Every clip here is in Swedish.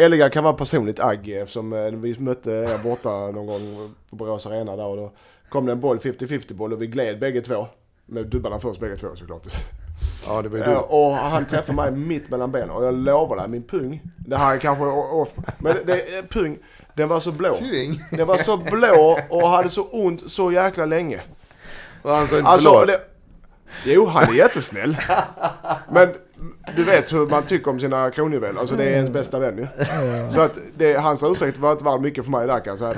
Elliga kan vara personligt agg eftersom eh, vi mötte er borta någon gång på Borås Arena där och då kom det en boll, 50-50 boll och vi gled bägge två. Med dubbarna först bägge två såklart. Ja, det var ju Eh, du. Och han träffade mig mitt mellan benen och jag lovar dig, min pung. Det här är kanske off. Men det, eh, pung, den var så blå. Tjing. Den var så blå och hade så ont så jäkla länge. Och han sa inte Alltså, förlåt. det, jo, han är jättesnäll. Men du vet hur man tycker om sina kronjuveler. Alltså det är ens bästa vän ju. Så att det, hans ursäkt var inte värd mycket för mig där kan jag säga.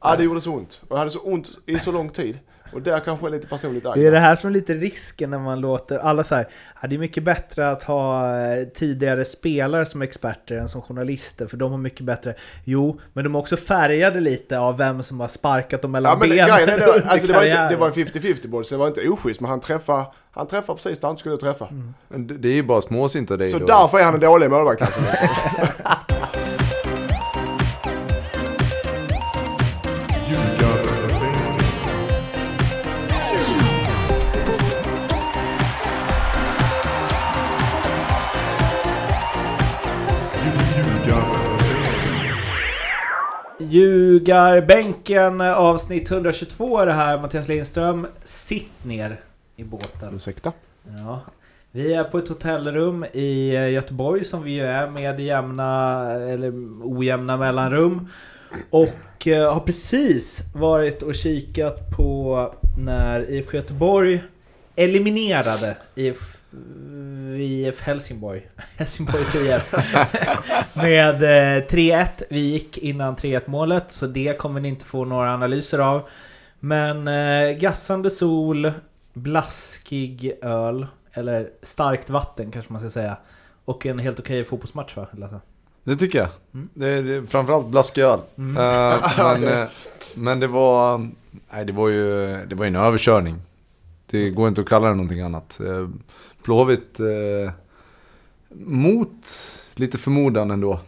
Ja, det gjorde så ont. Och jag hade så ont i så lång tid. Och där kanske är lite personligt agg. Det är det här som är lite risken när man låter alla ja, det är mycket bättre att ha eh, tidigare spelare som experter än som journalister för de har mycket bättre. Jo, men de är också färgade lite av vem som har sparkat dem mellan Ja men benen det, alltså det var, inte, det var en 50-50 boll så det var inte oschysst men han träffade, han träffade precis där han skulle träffa. Men det- det är ju bara småsint av dig Så då. därför är han en dålig målvakt alltså. Ljugarbänken avsnitt 122 är det här. Mattias Lindström, sitt ner i båten. Ursäkta? Ja. Vi är på ett hotellrum i Göteborg som vi ju är med jämna eller ojämna mellanrum. Och eh, har precis varit och kikat på när IFK Göteborg eliminerade IF, IF Helsingborg. Helsingborgs IF. med eh, 3-1. Vi gick innan 3-1 målet så det kommer ni inte få några analyser av. Men eh, gassande sol, blaskig öl, eller starkt vatten kanske man ska säga. Och en helt okej fotbollsmatch va? Lasse? Det tycker jag. Mm. Det det framförallt blaskig öl. Eh, men, eh, men det var... Nej, det var ju det var en överkörning. Det går inte att kalla det någonting annat. Eh, Blåvitt mot lite förmodan ändå.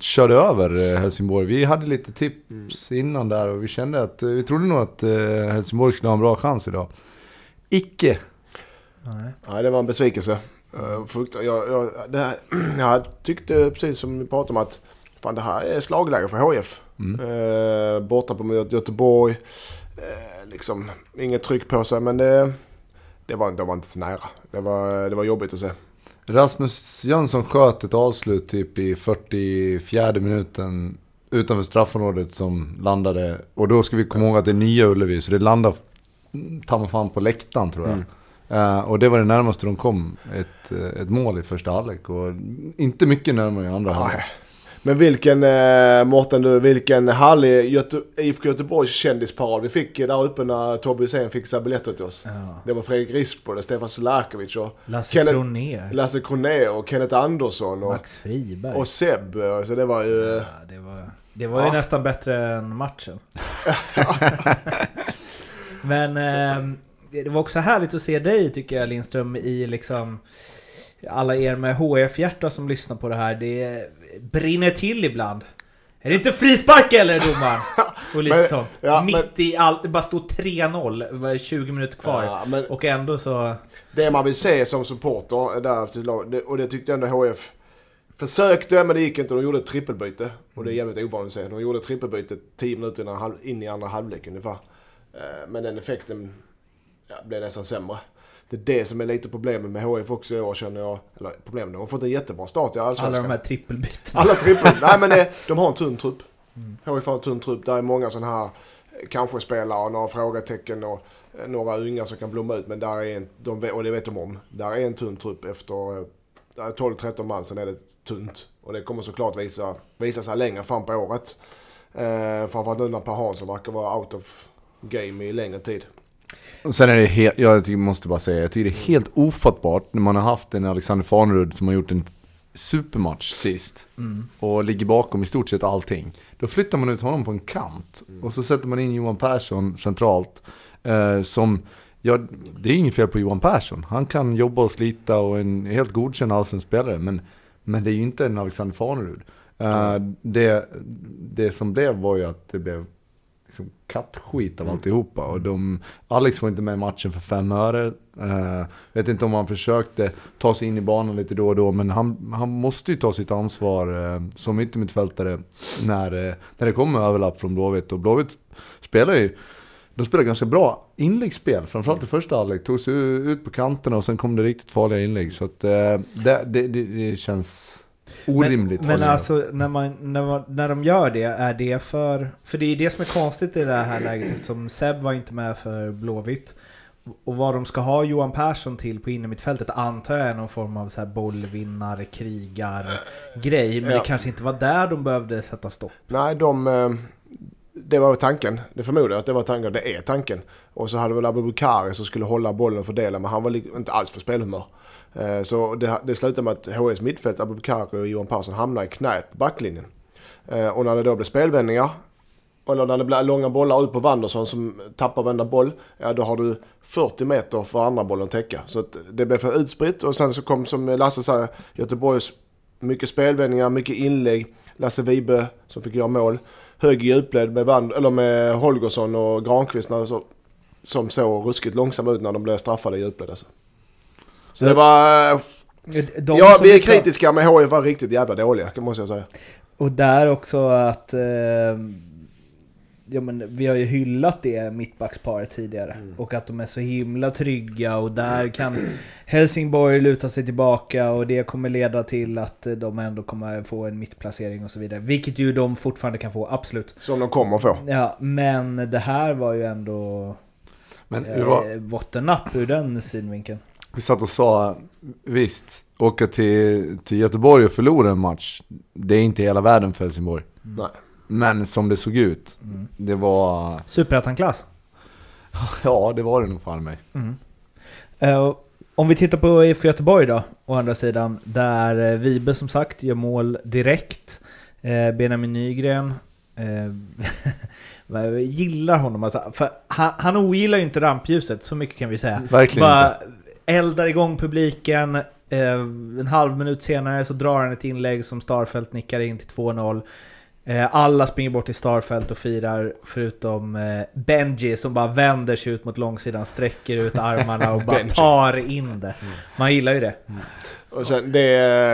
Körde över eh, Helsingborg. Vi hade lite tips innan där och vi kände att eh, vi trodde nog att eh, Helsingborg skulle ha en bra chans idag. Icke. Nej. Nej, det var en besvikelse. Frukta, jag, jag, det här, jag tyckte precis som vi pratade om att fan, det här är slagläge för HF. Mm. Borta på Gö- Göteborg. Liksom, inget tryck på sig men det, det, var, det var inte så nära. Det var, det var jobbigt att se. Rasmus Jönsson sköt ett avslut typ i 44 minuten utanför straffområdet som landade. Och då ska vi komma ihåg att det är nya Ullevi, så det landade ta fan på läktaren tror jag. Eh, och det var det närmaste de kom ett, eh, ett mål i första halvlek. Och inte mycket närmare i andra halvlek. Men vilken, eh, Mårten du, vilken härlig Göte, IFK Göteborgs kändisparad vi fick där uppe när Tobbe Hysén fixade biljetter till oss. Ja. Det var Fredrik Rispo, det Stefan Selakovic och Lasse Kenneth- Kronér, Lasse Kronér och Kenneth Andersson och, Max Friberg. och Seb. Så det var ju... ja, det var, det var ju Ja. nästan bättre än matchen. Men ehm, det var också härligt att se dig tycker jag Lindström i liksom alla er med HF-hjärta som lyssnar på det här. Det brinner till ibland. Är det inte frispark eller domaren? Och lite Men- sånt. ja, Mitt men- i allt, det bara stod 3-0, det var 20 minuter kvar. Ja, men Och ändå så... det man vill se som supporter, där, och det tyckte ändå HF försökte, men det gick inte. De gjorde ett trippelbyte. Och det är jävligt ovanligt att se. De gjorde ett trippelbyte 10 minuter in i andra halvlek ungefär. Eh, Men den effekten ja, blev nästan sämre. Det är det som är lite problemet med HF också i år känner jag. Eller problemet, de har fått en jättebra start i Alla Allsvenskan. de här trippelbytena. Alla trippel. Nej men det, de har en tunn trupp. HIF har en tunn trupp. Där är många sådana här eh, kanske spelare och några frågetecken och eh, några unga som kan blomma ut. Men där är en, de, och det vet de om. Där är en tunn trupp efter eh, där är 12-13 man. Sen är det tunt. Och det kommer såklart visa, visa sig längre fram på året. Eh, framförallt nu när Per Hansson verkar vara out of game i längre tid. Och sen är det helt, jag måste bara säga, jag tycker det är helt ofattbart när man har haft en Alexander Farnerud som har gjort en supermatch sist. Mm. och ligger bakom i stort sett allting. Då flyttar man ut honom på en kant och så sätter man in Johan Persson centralt. Eh, som, ja, det är inget fel på Johan Persson. Han kan jobba och slita och en helt godkänd allsvensk spelare. Men, men det är ju inte en Alexander Farnerud. Eh, det, det som blev var ju att det blev liksom kattskit av alltihopa. Och de, Alex var inte med i matchen för fem öre. Uh, vet inte om han försökte ta sig in i banan lite då och då, men han, han måste ju ta sitt ansvar uh, som yttermittfältare när, uh, när det kommer överlapp från Blåvitt. Och Blåvitt spelar ju de spelar ganska bra inläggsspel, framförallt i första halvlek. Tog sig ut på kanterna och sen kom det riktigt farliga inlägg. Så att, det, det, det, det känns orimligt. Men, men alltså när, man, när, man, när de gör det, är det för... För det är det som är konstigt i det här läget eftersom Seb var inte med för Blåvitt. Och vad de ska ha Johan Persson till på innermittfältet antar jag är någon form av så här bollvinnare, krigar grej. Men ja. det kanske inte var där de behövde sätta stopp. Nej, de... Eh, det var tanken. Det förmodar jag att det var tanken. Det är tanken. Och så hade väl Abubakari som skulle hålla bollen och fördela men han var inte alls på spelhumör. Eh, så det, det slutade med att HS mittfält, Abubakari och Johan Persson hamnade i knät på backlinjen. Eh, och när det då blev spelvändningar, eller när det blir långa bollar ut på Wanderson som tappar varenda boll, ja då har du 40 meter för andra bollen att täcka. Så att det blev för utspritt och sen så kom som Lasse säger, Göteborgs mycket spelvändningar, mycket inlägg. Lasse Vibe som fick göra mål. Hög djupled med, Van, eller med Holgersson och Granqvist när så, som såg ruskigt långsamma ut när de blev straffade i djupled. Alltså. Så det var... De ja, vi är kritiska men HIF var riktigt jävla dåliga måste jag säga. Och där också att... Eh, ja, men vi har ju hyllat det mittbacksparet tidigare. Mm. Och att de är så himla trygga och där kan Helsingborg luta sig tillbaka och det kommer leda till att de ändå kommer få en mittplacering och så vidare. Vilket ju de fortfarande kan få, absolut. Som de kommer få. Ja, men det här var ju ändå... Men eh, var... bottennapp ur den synvinkeln. Vi satt och sa, visst, åka till, till Göteborg och förlora en match, det är inte hela världen för Helsingborg. Nej. Men som det såg ut, mm. det var... Superettan-klass? ja, det var det nog fan mig. Mm. Uh, om vi tittar på IFK Göteborg då, å andra sidan, där uh, Vibe som sagt gör mål direkt. Uh, Benjamin Nygren Jag gillar honom alltså, för han, han ogillar ju inte rampljuset, så mycket kan vi säga. Verkligen Bara, inte eldar igång publiken. Eh, en halv minut senare så drar han ett inlägg som Starfelt nickar in till 2-0. Eh, alla springer bort till Starfelt och firar förutom eh, Benji som bara vänder sig ut mot långsidan, sträcker ut armarna och bara tar in det. Man gillar ju det. Mm. Och sen det,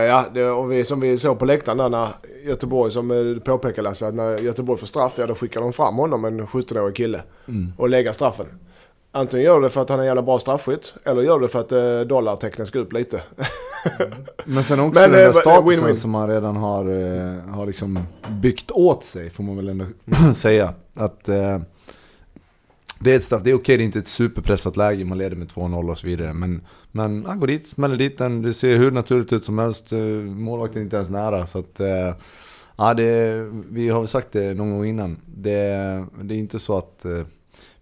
ja, det, och vi, som vi såg på läktaren där när Göteborg, som du påpekar Lasse, att när Göteborg får straff, ja då skickar de fram honom, en 17-årig kille, mm. och lägger straffen. Antingen gör du det för att han är en jävla bra straffskytt eller gör du det för att eh, dollartecknen ska upp lite. Mm. Men sen också Men, den där eh, statusen win -win. som man redan har, eh, har liksom byggt åt sig får man väl ändå säga. Att eh, det är ett straff, det är okej, det är inte ett superpressat läge, man leder med 2-0 och så vidare. Men, men han går dit, smäller dit den, det ser hur naturligt ut som helst. Eh, målvakten är inte ens nära. Så att, eh, ja, det, vi har väl sagt det någon gång innan. Det, det är inte så att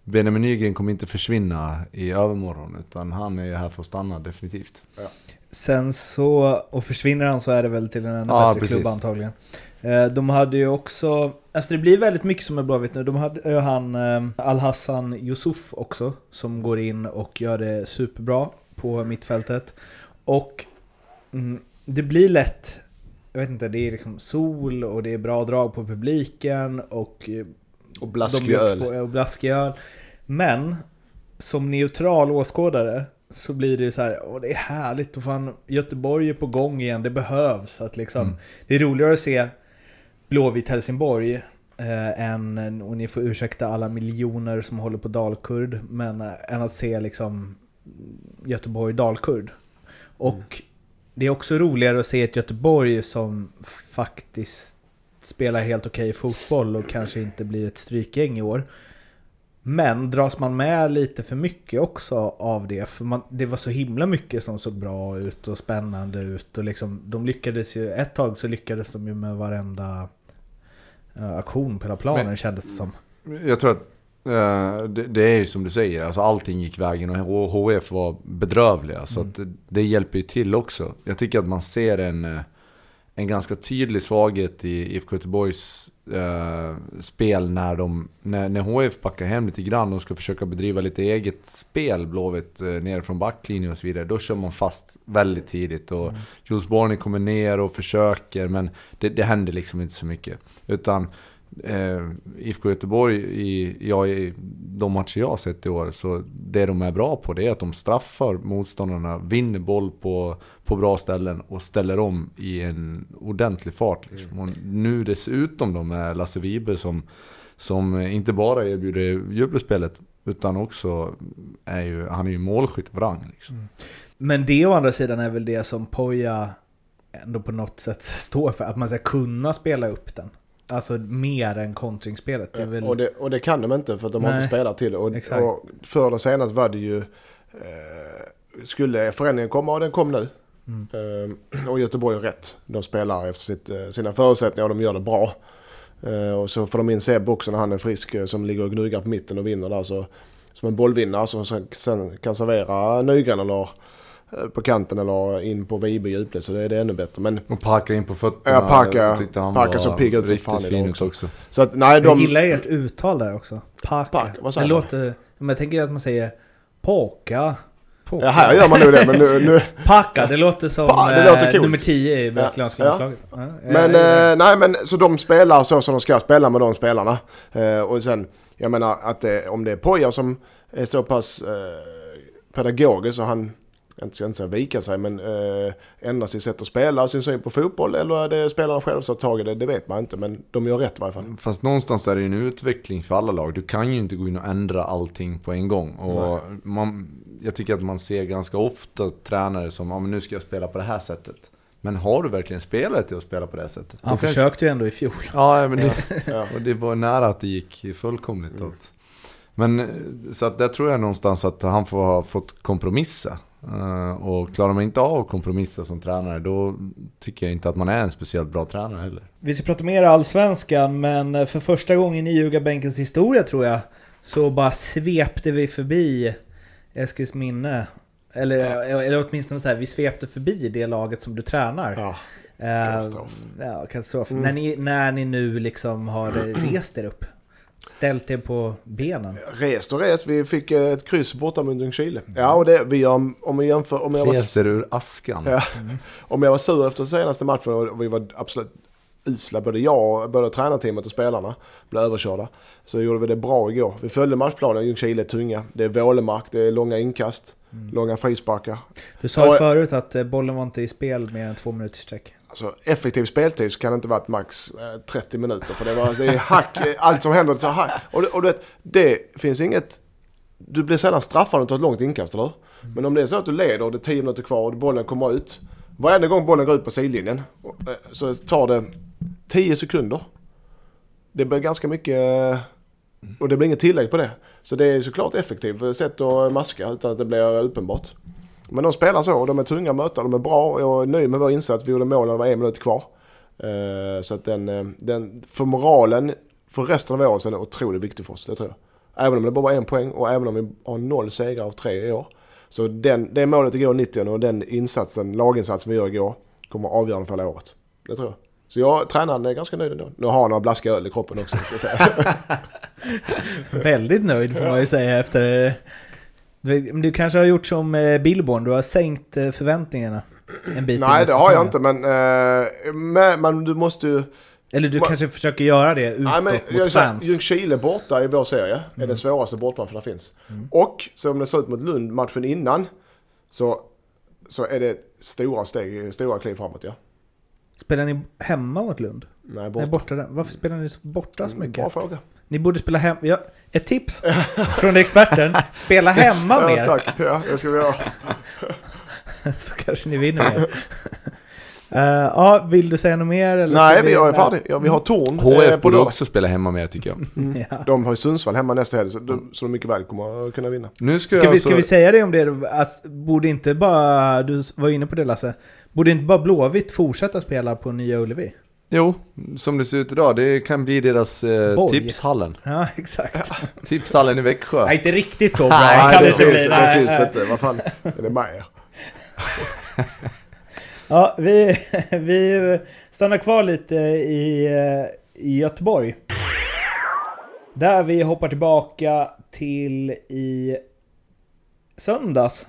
Benjamin Nygren kommer inte försvinna i övermorgon, utan han är här för att stanna definitivt. Ja. Sen så, och försvinner han så är det väl till en ännu ja, bättre precis. klubb antagligen. Eh, de hade ju också, alltså det blir väldigt mycket som är Blåvitt nu. De hade ju han eh, Al-Hassan Yusuf också, som går in och gör det superbra på mittfältet. Och mm, det blir lätt, jag vet inte, det är liksom sol och det är bra drag på publiken och och blaskig öl. Och blaskig öl. Men som neutral åskådare så blir det så här, åh, det är härligt och fan Göteborg är på gång igen, det behövs. Att liksom, mm. Det är roligare att se Blåvitt Helsingborg eh, än, och ni får ursäkta alla miljoner som håller på dalkurd, men eh, än att se liksom Göteborg dalkurd. Och mm. det är också roligare att se ett Göteborg som faktiskt spelar helt okej okay fotboll och kanske inte blir ett strykgäng i år. Men dras man med lite för mycket också av det, för man, det var så himla mycket som såg bra ut och spännande ut och liksom, de lyckades ju, ett tag så lyckades de ju med varenda uh, aktion på hela planen Men, kändes det som. Jag tror att uh, det, det, är ju som du säger, alltså allting gick vägen och HF var bedrövliga. Så mm. att det hjälper ju till också. Jag tycker att man ser en uh, en ganska tydlig svaghet i IFK Göteborgs eh, spel när, de, när, när HF backar hem lite grann och ska försöka bedriva lite eget spel, Blåvitt, eh, ner från backlinjen och så vidare. Då kör man fast väldigt tidigt och mm. Jules Barney kommer ner och försöker men det, det händer liksom inte så mycket. Utan eh, IFK Göteborg i, ja, i de matcher jag har sett i år, så det de är bra på det är att de straffar motståndarna, vinner boll på, på bra ställen och ställer om i en ordentlig fart. Liksom. Och nu dessutom då med Lasse Vibe som, som inte bara erbjuder jubelspelet utan också är ju, han är ju målskytt av rang. Liksom. Men det å andra sidan är väl det som Poja ändå på något sätt står för, att man ska kunna spela upp den. Alltså mer än kontringsspelet. Det väl... Och, det, och det kan de inte för att de har Nej. inte spelat till det. Och, Exakt. och förr eller senast var det ju... Eh, skulle förändringen komma och den kom nu. Mm. Eh, och Göteborg har rätt. De spelar efter sitt, eh, sina förutsättningar och de gör det bra. Eh, och så får de in Seb också när han är frisk eh, som ligger och gnuggar på mitten och vinner där. Så, som en bollvinnare som sen- kan servera Nygren eller på kanten eller in på Vibe djupled så det är det ännu bättre. Men Och Parka in på fötterna. Ja, Parka- jag Parka såg pigg ut som fan idag fin också. också. så att nej Jag de... gillar ert uttal där också. Paka. Paka, vad det säger man? låter... Men jag tänker att man säger Paka. Ja, här gör man nog det men nu, nu, Paka, det låter som Pa, det låter eh, nummer 10 i brasilianska Ja. Ja, jag- Men jag- eh, nej men så de spelar så som de ska spela med de spelarna. Eh, och sen, jag menar att det, om det är Poja som är så pass eh, pedagogisk så han, jag ska inte säga vika sig, men eh, ändra sitt sätt att spela, sin syn på fotboll. Eller är det spelarna själva som har tagit det, det vet man inte. Men de gör rätt i varje fall. Fast någonstans är det ju en utveckling för alla lag. Du kan ju inte gå in och ändra allting på en gång. Och man, jag tycker att man ser ganska ofta tränare som, ja men nu ska jag spela på det här sättet. Men har du verkligen spelat till att spela på det sättet? Han kanske- försökte ju ändå i fjol. Ja, men det, Ja. och det var nära att det gick fullkomligt Mm. åt. Men eh, så att där tror jag någonstans att han får ha fått kompromissa. Eh, Och klarar man inte av att kompromissa som tränare, då tycker jag inte att man är en speciellt bra tränare heller. Vi ska prata mer allsvenskan, men för första gången i Ljugarbänkens historia tror jag, så bara svepte vi förbi Eskilsminne. Eller, eller åtminstone så här, vi svepte förbi det laget som du tränar. Ja. Eh, katastrof. Ja, katastrof. Mm. När, ni, när ni nu liksom har rest er upp. Ställt er på benen. Rest och rest, vi fick eh, ett kryss borta mot Ljungskile. Ja och det, vi gör, om vi jämför, om jag var... Reser ur askan. Ja. Om jag var sur efter senaste matchen och vi var absolut usla, både jag, både tränarteamet och spelarna blev överkörda. Så gjorde vi det bra igår. Vi följde matchplanen, Ljungskile är tunga. Det är vålemark, det är långa inkast, långa frisparkar. Du sa ju Och- förut att eh, bollen var inte i spel mer än två minuters sträck. Alltså effektiv speltid så kan det inte varit max eh, 30 minuter. För det, var, det är hack, eh, allt som händer. Så hack. Och, och du vet, det finns inget... Du blir sällan straffad om du tar ett långt inkast, eller hur? Men om det är så att du leder och det är 10 minuter kvar och bollen kommer ut. Varenda gång bollen går ut på sidlinjen eh, så tar det 10 sekunder. Det blir ganska mycket... Och det blir inget tillägg på det. Så det är såklart effektivt sätt att maska utan att det blir uppenbart. Men de spelar så och de är tunga att möta, de är bra och jag är nöjd med vår insats. Vi gjorde mål när det var en minut kvar. Eh, så att den, eh, den, för moralen för resten av året så är den otroligt viktig för oss, det tror jag. Även om det bara var en poäng och även om vi har noll segrar av tre i år. Så den, det målet igår 90 och den insatsen, laginsatsen vi gör igår kommer att avgöra för hela året. Det tror jag. Så jag, tränaren är ganska nöjd ändå. Nu har han några blaskiga öl i kroppen också. Ska jag säga. Väldigt nöjd får man ju säga efter... Du, kanske har gjort som eh, Billborn, du har sänkt eh, förväntningarna en bit Nej det har jag inte men, eh, men, men du måste ju... Eller du Ma- kanske försöker göra det utåt Nej, men mot fans. Ljungskile borta i vår serie är den svåraste bortmatchen som finns. Och som det ser ut mot Lund matchen innan så, så är det stora steg, stora kliv framåt ja. Spelar ni hemma mot Lund? Nej, Nej, borta. borta. där. Varför spelar ni borta så mycket? Bra fråga. Ni borde spela hem... Ja, ett tips från experten. Spela hemma Ja, mer. tack. Ja, det ska vi göra. så kanske ni vinner mer. Eh, ja, vill du säga något mer? Eller Nej, vi är färdiga. Ja, vi har Torn eh, HF på borde också spela hemma mer tycker jag. Ja. De har ju Sundsvall hemma nästa helg så de, så de mycket väl kommer att kunna vinna. Nu ska, Ska jag vi, alltså, ska vi säga det om det? Att borde inte bara... Du var inne på det Lasse. Borde inte bara Blåvitt fortsätta spela på Nya Ullevi? Jo, som det ser ut idag, det kan bli deras eh, tipshallen. Ja, exakt. Tipshallen i Växjö. Nej, inte riktigt så bra. Nej, kan det, inte finns, bli. det finns inte. Vad fan är det er? Ja, vi, vi stannar kvar lite i, eh, i Göteborg. Där vi hoppar tillbaka till i söndags.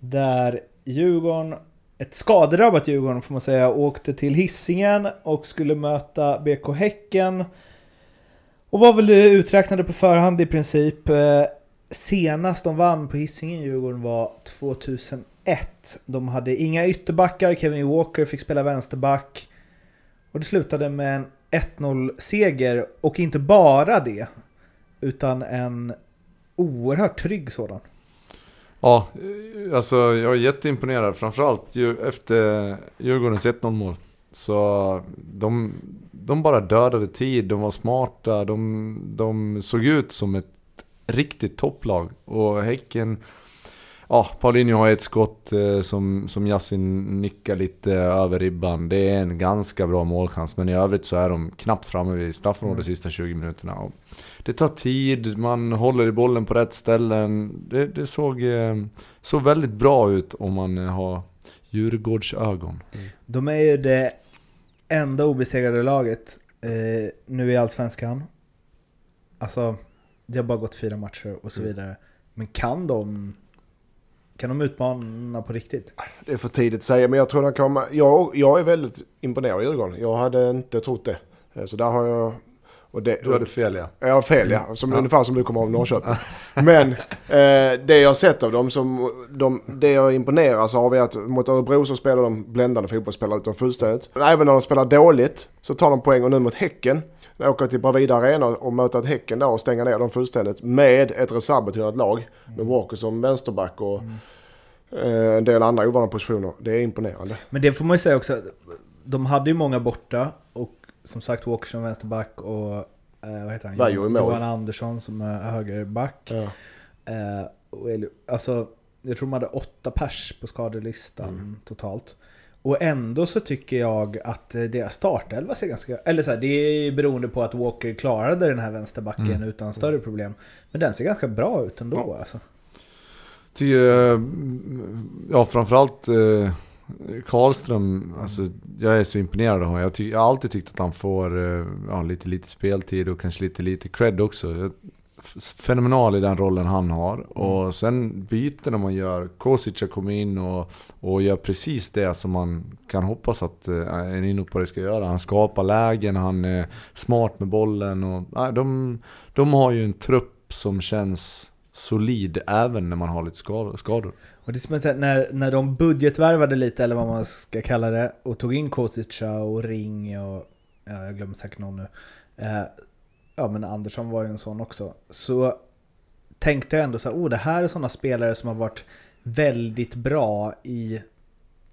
Där Djurgården, ett skadedrabbat Djurgården får man säga, åkte till Hisingen och skulle möta BK Häcken. Och var väl uträknade på förhand i princip. Eh, senast de vann på Hisingen Djurgården var 2001. De hade inga ytterbackar, Kevin Walker fick spela vänsterback. Och det slutade med en 1-0-seger och inte bara det. Utan en oerhört trygg sådan. Ja, alltså jag är jätteimponerad. Framförallt efter Djurgårdens 1-0 mål. Så de, de bara dödade tid, de var smarta, de, de såg ut som ett riktigt topplag. Och Häcken... Ja, Paulinho har ett skott eh, som, som Yassin nickar lite över ribban. Det är en ganska bra målchans, men i övrigt så är de knappt framme vid straffområdet de sista 20 minuterna. Och det tar tid, man håller i bollen på rätt ställen. Det, det såg, eh, såg väldigt bra ut om man eh, har Djurgårdsögon. Mm. De är ju det enda obesegrade laget eh, nu i Allsvenskan. Alltså, det har bara gått fyra matcher och så mm. vidare. Men kan de, kan de utmana på riktigt? Det är för tidigt att säga, men jag tror de kommer... Jag, jag är väldigt imponerad av Djurgården. Jag hade inte trott det. Eh, så där har jag... Och det, du hade fel ja. Jag har fel ja. Som, ja. Ungefär som du kommer av Norrköping. Men eh, det jag har sett av dem, som de, det jag imponeras av är att mot Örebro så spelar de bländande fotbollsspelare utan fullständigt. Även när de spelar dåligt så tar de poäng och nu mot Häcken åka till Bravida Arena och möta ett Häcken där och stänga ner dem fullständigt med ett reservbetonat lag. Med Walker som vänsterback och mm. En del andra ovana positioner. Det är imponerande. Men det får man ju säga också. De hade ju många borta och som sagt Walker som vänsterback och eh, vad heter han? Johan, Johan Andersson som är högerback. Ja. Eh, och, alltså, jag tror de hade åtta pers på skadelistan mm. totalt. Och ändå så tycker jag att eh, deras startelva ser ganska... Eller så här, det är beroende på att Walker klarade den här vänsterbacken mm. utan större problem. Men den ser ganska bra ut ändå ja. alltså. Tycker, eh, ja framförallt eh, Karlström, alltså, jag är så imponerad av honom. Jag, jag har alltid tyckt att han får eh, ja, lite, lite speltid och kanske lite, lite cred också. Jag, fenomenal i den rollen han har. Mm. Och sen byter man gör. Kosic kommer in och, och gör precis det som man kan hoppas att eh, en inhoppare ska göra. Han skapar lägen, han är smart med bollen. Och, nej, de, de har ju en trupp som känns solid även när man har lite skador. Och det som att när, när de budgetvärvade lite, eller vad man ska kalla det, och tog in Kosica och Ring och... Ja, jag glömmer säkert någon nu. Eh, ja men Andersson var ju en sån också. Så tänkte jag ändå så här, oh det här är sådana spelare som har varit väldigt bra i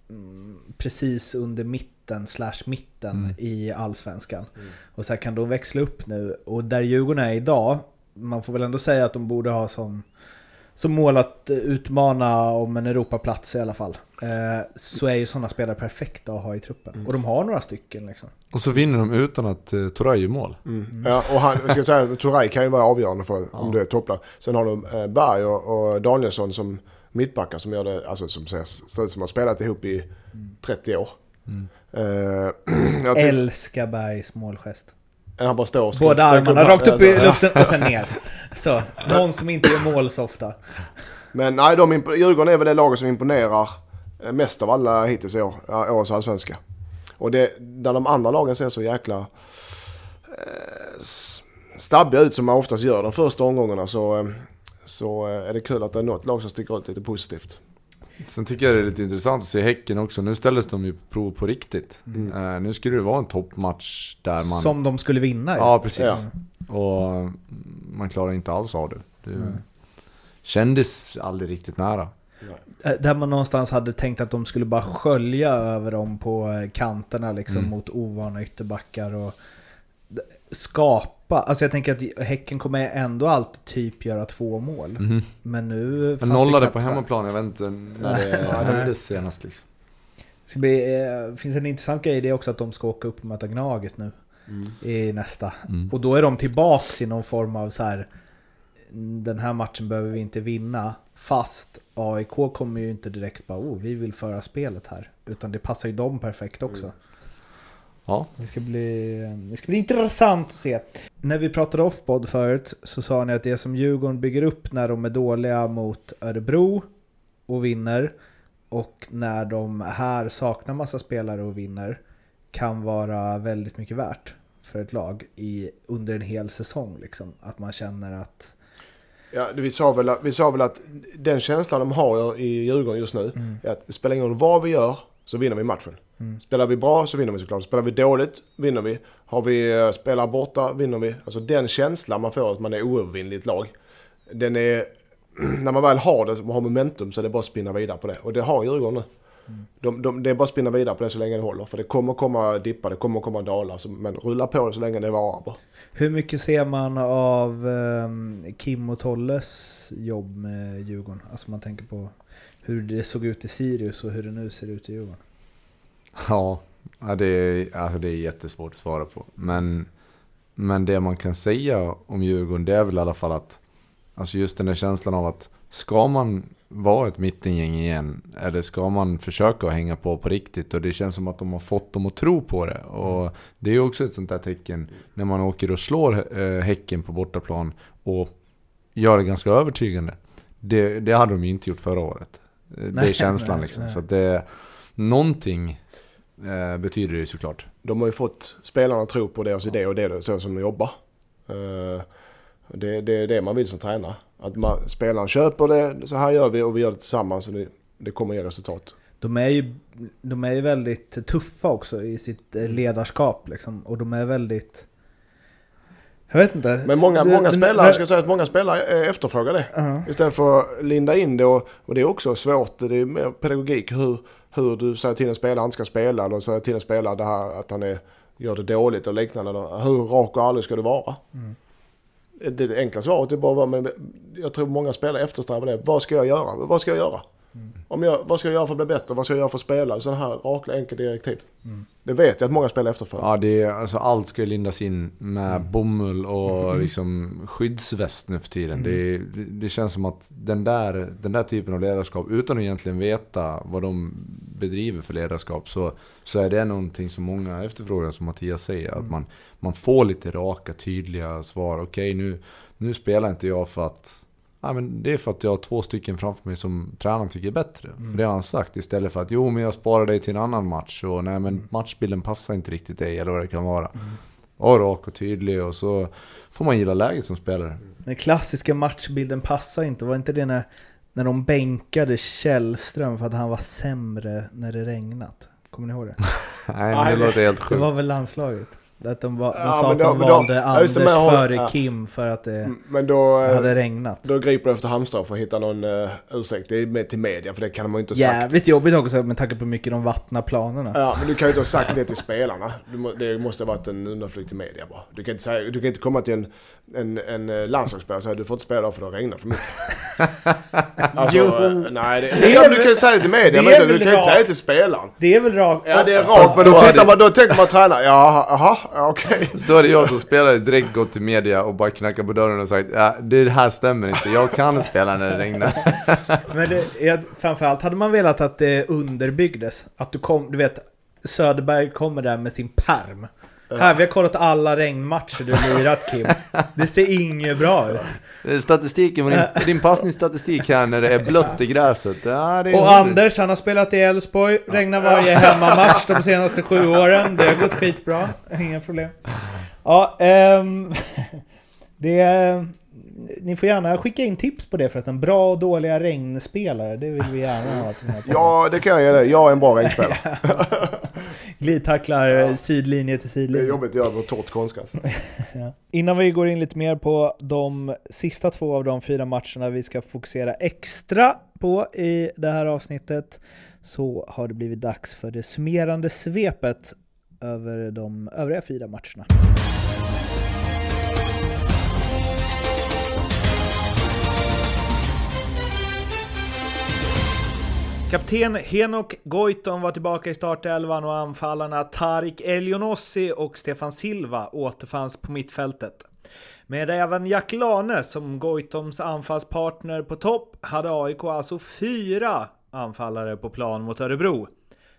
mm, precis under mitten slash mitten mm. i allsvenskan. Mm. Och så här, kan de växla upp nu? Och där Djurgården är idag, man får väl ändå säga att de borde ha som som mål att utmana om en Europaplats i alla fall. Eh, så är ju sådana spelare perfekta att ha i truppen. Mm. Och de har några stycken liksom. Och så vinner de utan att eh, Turay gör mål. Mm. Mm. Ja, och han, ska säga, Turay kan ju vara avgörande för ja. om du är topplag. Sen har du eh, Berg och, och Danielsson som mittbackar som gör det, alltså som ser, ut som har spelat ihop i 30 år. Mm. Uh, Älskar Bergs målgest. Han bara står och Båda armarna rakt upp i luften och sen ner. Så, någon som inte gör mål så ofta. Men nej, de, Djurgården är väl det laget som imponerar eh, mest av alla hittills i år, årets allsvenska. Och det, där de andra lagen ser så jäkla eh, stabbiga ut som man oftast gör de första omgångarna så, eh, så eh, är det kul att det är något lag som sticker ut lite positivt. Sen tycker jag det är lite intressant att se Häcken också. Nu ställdes de ju på prov på riktigt. Mm. Uh, nu skulle det vara en toppmatch där man... Som de skulle vinna Ja, precis. Ja. Och man klarar inte alls av det. Det mm. kändes aldrig riktigt nära. Eh, där man någonstans hade tänkt att de skulle bara skölja över dem på kanterna liksom mm. mot ovana ytterbackar och skapa, alltså jag tänker att Häcken kommer ändå alltid typ göra två mål. Mm. Men nu... Men nollade på hemmaplan, jag vet inte när det hände senast liksom. Det bli, eh, finns en intressant grej i det också att de ska åka upp och möta Gnaget nu. Mm. I nästa. Mm. Och då är de tillbaks i någon form av så här. Den här matchen behöver vi inte vinna. Fast AIK kommer ju inte direkt bara oh, vi vill föra spelet här. Utan det passar ju dem perfekt också. Mm. Ja. Det ska, bli, det ska bli intressant att se. När vi pratade offpod förut så sa ni att det som Djurgården bygger upp när de är dåliga mot Örebro och vinner och när de här saknar massa spelare och vinner kan vara väldigt mycket värt. för ett lag i, under en hel säsong. Liksom. Att man känner att... Ja, vi, sa väl, att- vi sa väl att den känslan de har i Djurgården just nu är att det spelar ingen roll vad vi gör så vinner vi matchen. Spelar vi bra så vinner vi såklart. Spelar vi dåligt vinner vi. Har vi eh, spelar borta vinner vi. Alltså den känslan man får att man är oövervinnligt lag. Den är... När man väl har det har momentum så är det bara att spinna vidare på det. Och det har Djurgården nu. De, de, det är bara att spinna vidare på det så länge det håller. För det kommer komma dippar, det kommer komma dalar. Så, men rulla på det så länge det varar bara. Hur mycket ser man av ehm, Kim och Tolles jobb med Djurgården? Alltså man tänker på hur det såg ut i Sirius och hur det nu ser ut i Djurgården. Ja, det, är, alltså det är jättesvårt att svara på. Men, men det man kan säga om Djurgården, det är väl i alla fall att... Alltså just den där känslan av att ska man vara ett mittengäng igen? Eller ska man försöka att hänga på på riktigt? Och det känns som att de har fått dem att tro på det. Och det är ju också ett sånt där tecken när man åker och slår eh, Häcken på bortaplan och gör det ganska övertygande. Det, det hade de ju inte gjort förra året. Eh, Det är Nej, känslan nej, liksom. nej. Så det... Någonting eh, betyder det ju såklart. De har ju fått spelarna att tro på deras idé och det är så som de jobbar. Eh, Det, det är det man vill som tränare. Att man, spelaren köper det, så här gör vi och vi gör det tillsammans och det, det kommer ge resultat. De är ju de är ju väldigt tuffa också i sitt eh, ledarskap liksom. Och de är väldigt... Jag vet inte. Men många, många det- spelare, ska jag säga att många spelare eh, efterfrågar det. Ja. Istället för att linda in det och, och det är också svårt. Det är mer pedagogik hur, hur du säger till en spelare att han ska spela eller säger till en spelare det här, att han är, gör det dåligt och liknande. Hur rak och ärlig ska du vara? Det, det enkla svaret är bara men jag tror många spelare eftersträvar det. Vad ska jag göra? Vad ska jag göra? Om jag, vad ska jag göra för att bli bättre? Vad ska jag göra för att spela? Sådana här raka, enkla direktiv. Det vet jag att många spelare efterfrågar. Ja, det är, alltså allt ska ju lindas in med bomull och liksom skyddsväst nu för tiden. Det, det, det känns som att den där, den där typen av ledarskap, utan att egentligen veta vad de bedriver för ledarskap, så, så är det någonting som många efterfrågar, som Mattias säger. Att man, man får lite raka, tydliga svar. Okej, nu, nu spelar inte jag för att... Ja, men det är för att jag har två stycken framför mig som tränaren tycker är bättre. För det har han sagt. Istället för att jo, men jag sparar dig till en annan match. Och nej, men matchbilden passar inte riktigt dig, eller vad det kan vara. Och rak och tydlig och så får man gilla läget som spelare. Den klassiska matchbilden passar inte. Var inte det när, när de bänkade Källström för att han var sämre när det regnat? Kommer ni ihåg det? Nej, men det låter helt Det sjukt. var väl landslaget? Att de, de Ja, sa att då- de då- valde ja, det, Anders har- före ja. Kim för att det Men då, eh, hade regnat. då griper du efter Halmstad för att hitta någon uh, ursäkt. Det är med till media för det kan man ju inte ha sagt. Jävligt jobbigt också med tanke på hur mycket de vattnar planerna. Ja, men du kan ju inte ha sagt det till spelarna. Må, det måste ha varit en undanflykt i media bara. Du kan inte, säga, du kan inte komma till en, en, en eh, landslagsspelare och säga du får inte spela för det har regnat för mycket. Alltså, Jo. eh, nej, det, Det är ja, du kan ju säga det till media, det men du kan inte säga det till spelaren. Det är väl rakt? Ja, det är rakt, men då då, då tänker man tränare. Ja, jaha, okej. Så är det jag som spelare direkt gått till media och bara knackat på dörren och sagt ja, det här stämmer inte, jag kan spela när det regnar. Men det, jag, framförallt hade man velat att det underbyggdes. Att du kom, du vet, Söderberg kommer där med sin perm. Här, vi har kollat alla regnmatcher du lirat Kim. Det ser inget bra ut. Statistiken, din, din passningsstatistik här när det är blött i gräset. Ja, det är Och Anders, han har spelat i Elfsborg, regnar varje hemmamatch de senaste sju åren. Det har gått skitbra, inga problem. Ja, ehm, det... Ni får gärna skicka in tips på det för att en bra och dåliga regnspelare, det vill vi gärna ha. Ja, det kan jag dig. Jag är en bra regnspelare. Glidtacklar sidlinje till Det är sidlinje. jobbigt att göra på torrt konstgräs. Ja. Innan vi går in lite mer på de sista två av de fyra matcherna vi ska fokusera extra på i det här avsnittet så har det blivit dags för det summerande svepet över de övriga fyra matcherna. Kapten Henok Goitom var tillbaka i startelvan och anfallarna Tarik Elionossi och Stefan Silva återfanns på mittfältet. Med även Jack Lane som Goitoms anfallspartner på topp hade AIK alltså fyra anfallare på plan mot Örebro.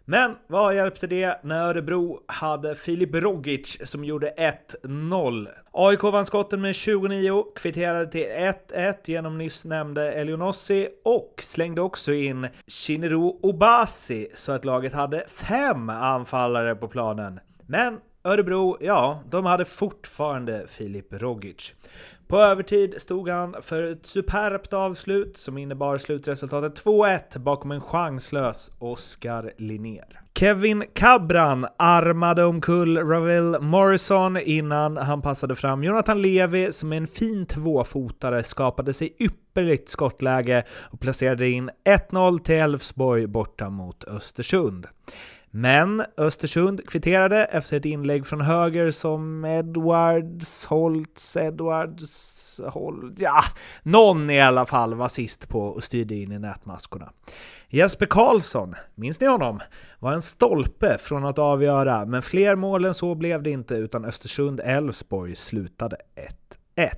Men vad hjälpte det när Örebro hade Filip Rogic som gjorde 1-0? AIK vann skotten med 29, kvitterade till 1-1 genom nyss nämnde Elionossi och slängde också in Shinero Obasi så att laget hade fem anfallare på planen. Men Örebro, ja, de hade fortfarande Filip Rogic. På övertid stod han för ett superbt avslut som innebar slutresultatet 2-1 bakom en chanslös Oskar Linnér. Kevin Cabran armade omkull Ravel Morrison innan han passade fram Jonathan Levi som med en fin tvåfotare skapade sig ypperligt skottläge och placerade in 1-0 till Elfsborg borta mot Östersund. Men Östersund kvitterade efter ett inlägg från höger som Edwards, Holtz, Edwards, Holtz... ja, någon i alla fall var sist på och styrde in i nätmaskorna. Jesper Karlsson, minns ni honom? Var en stolpe från att avgöra, men fler mål än så blev det inte utan Östersund-Elfsborg slutade 1-1.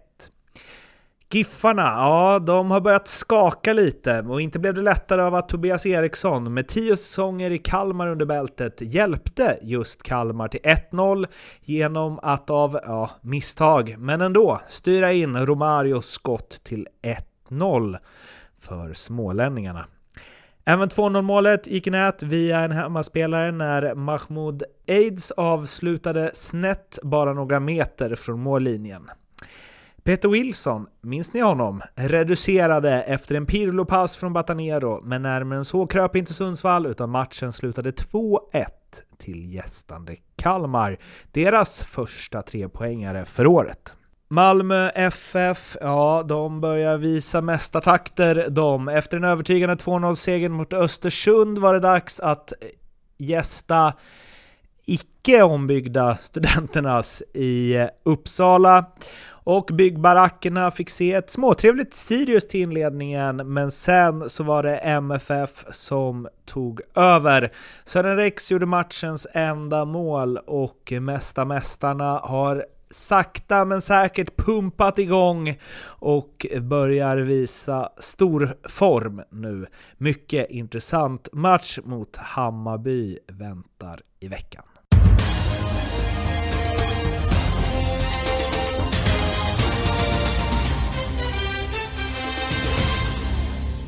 Giffarna, ja, de har börjat skaka lite och inte blev det lättare av att Tobias Eriksson med tio säsonger i Kalmar under bältet hjälpte just Kalmar till 1-0 genom att av, ja, misstag, men ändå, styra in Romarios skott till 1-0 för smålänningarna. Även 2-0 målet gick i nät via en hemmaspelare när Mahmoud Aids avslutade snett bara några meter från mållinjen. Peter Wilson, minns ni honom? Reducerade efter en Pirlo-pass från Batanero, men närmare än så kröp inte Sundsvall utan matchen slutade 2-1 till gästande Kalmar. Deras första trepoängare för året. Malmö FF, ja, de börjar visa mästartakter de. Efter en övertygande 2-0-seger mot Östersund var det dags att gästa icke ombyggda Studenternas i Uppsala. Och byggbarackerna fick se ett småtrevligt Sirius till inledningen, men sen så var det MFF som tog över. Sören Rex gjorde matchens enda mål och mesta Mästarna har sakta men säkert pumpat igång och börjar visa stor form nu. Mycket intressant match mot Hammarby väntar i veckan.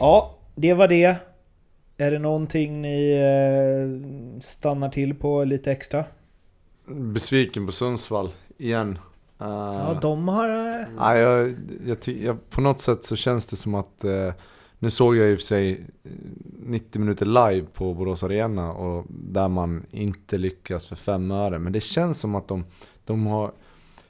Ja, det var det. Är det någonting ni eh, stannar till på lite extra? Besviken på Sundsvall, igen. Uh, ja, de har... Uh... Ja, jag, jag, jag, på något sätt så känns det som att... Uh, nu såg jag i och för sig 90 minuter live på Borås Arena och där man inte lyckas för fem öre. Men det känns som att de, de har...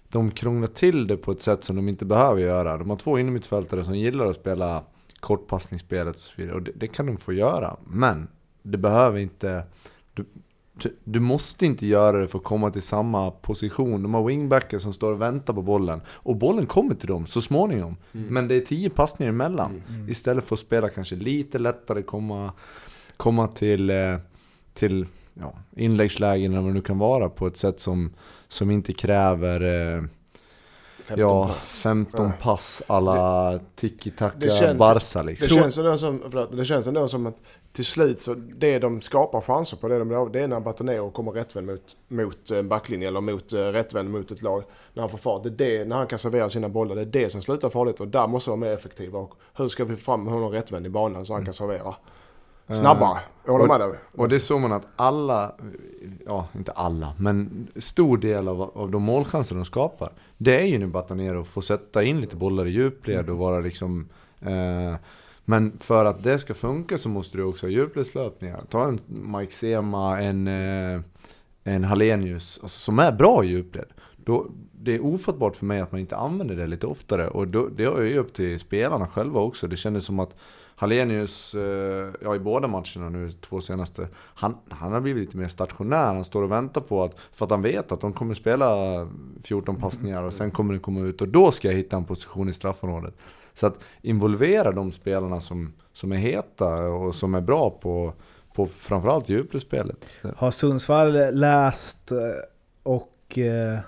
De krånglar till det på ett sätt som de inte behöver göra. De har två innermittfältare som gillar att spela kortpassningsspelet och så vidare. Och det, det, kan de få göra. Men det behöver inte... Du, du måste inte göra det för att komma till samma position. De har wingbackar som står och väntar på bollen. Och bollen kommer till dem så småningom. Mm. Men det är tio passningar emellan. Mm. mm. Istället för att spela kanske lite lättare, komma, komma till, eh, till ja, inläggslägen eller vad det nu kan vara på ett sätt som, som inte kräver eh, 15 ja, pass. 15 pass alla tiki-taka Barca liksom. Det känns, ändå som, förlåt, det känns ändå som att till slut så det de skapar chanser på, det, de, det är när Batonero kommer rättvänd mot, mot en backlinje eller mot uh, rättvänd mot ett lag. När han får fart. Det är det, när han kan servera sina bollar, det är det som slutar farligt och där måste de vara mer effektiva. Och hur ska vi få fram honom rättvänd i banan så han kan servera? Snabbare, jag håller med dig. Och det såg man att alla, ja inte alla, men stor del av, av de målchanser de skapar. Det är ju nu Batanero får sätta in lite bollar i djupled och vara liksom... Eh, men för att det ska funka så måste du också ha djupledslöpningar. Ta en Mike Sema, en, eh, en Hallenius, alltså, som är bra i djupled. Då, det är ofattbart för mig att man inte använder det lite oftare. Och då, det är ju upp till spelarna själva också. Det kändes som att Hallenius, eh, ja i båda matcherna nu, två senaste, han, han har blivit lite mer stationär. Han står och väntar på att, för att han vet att de kommer spela 14 passningar och sen kommer det komma ut och då ska jag hitta en position i straffområdet. Så att involvera de spelarna som, som är heta och som är bra på, på framförallt djupledsspelet. Har Sundsvall läst eh, och eh,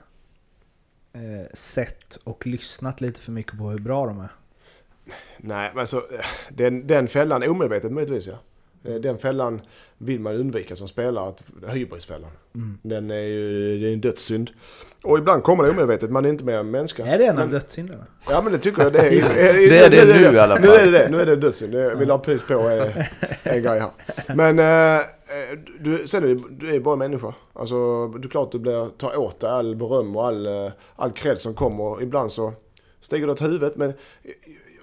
eh, sett och lyssnat lite för mycket på hur bra de är? Nej, men alltså den, den fällan, omedvetet möjligtvis ja. Eh, den fällan vill man undvika som spelare, hybrisfällan. Mm. Den är ju det är en dödssynd. Och ibland kommer det omedvetet, man är inte mer än människa. Är det en av dödssynderna? Ja men det tycker jag det är. det är det, det nu i alla fall. Nu är det det, nu är det en dödssynd. Jag vill ha pris på en, en grej här. Men, Eh, Du, sen är du, du är bara människa. Alltså, det är klart du blir, tar åt dig all beröm och all, eh, all cred som kommer. Ibland så stiger det åt huvudet. Men,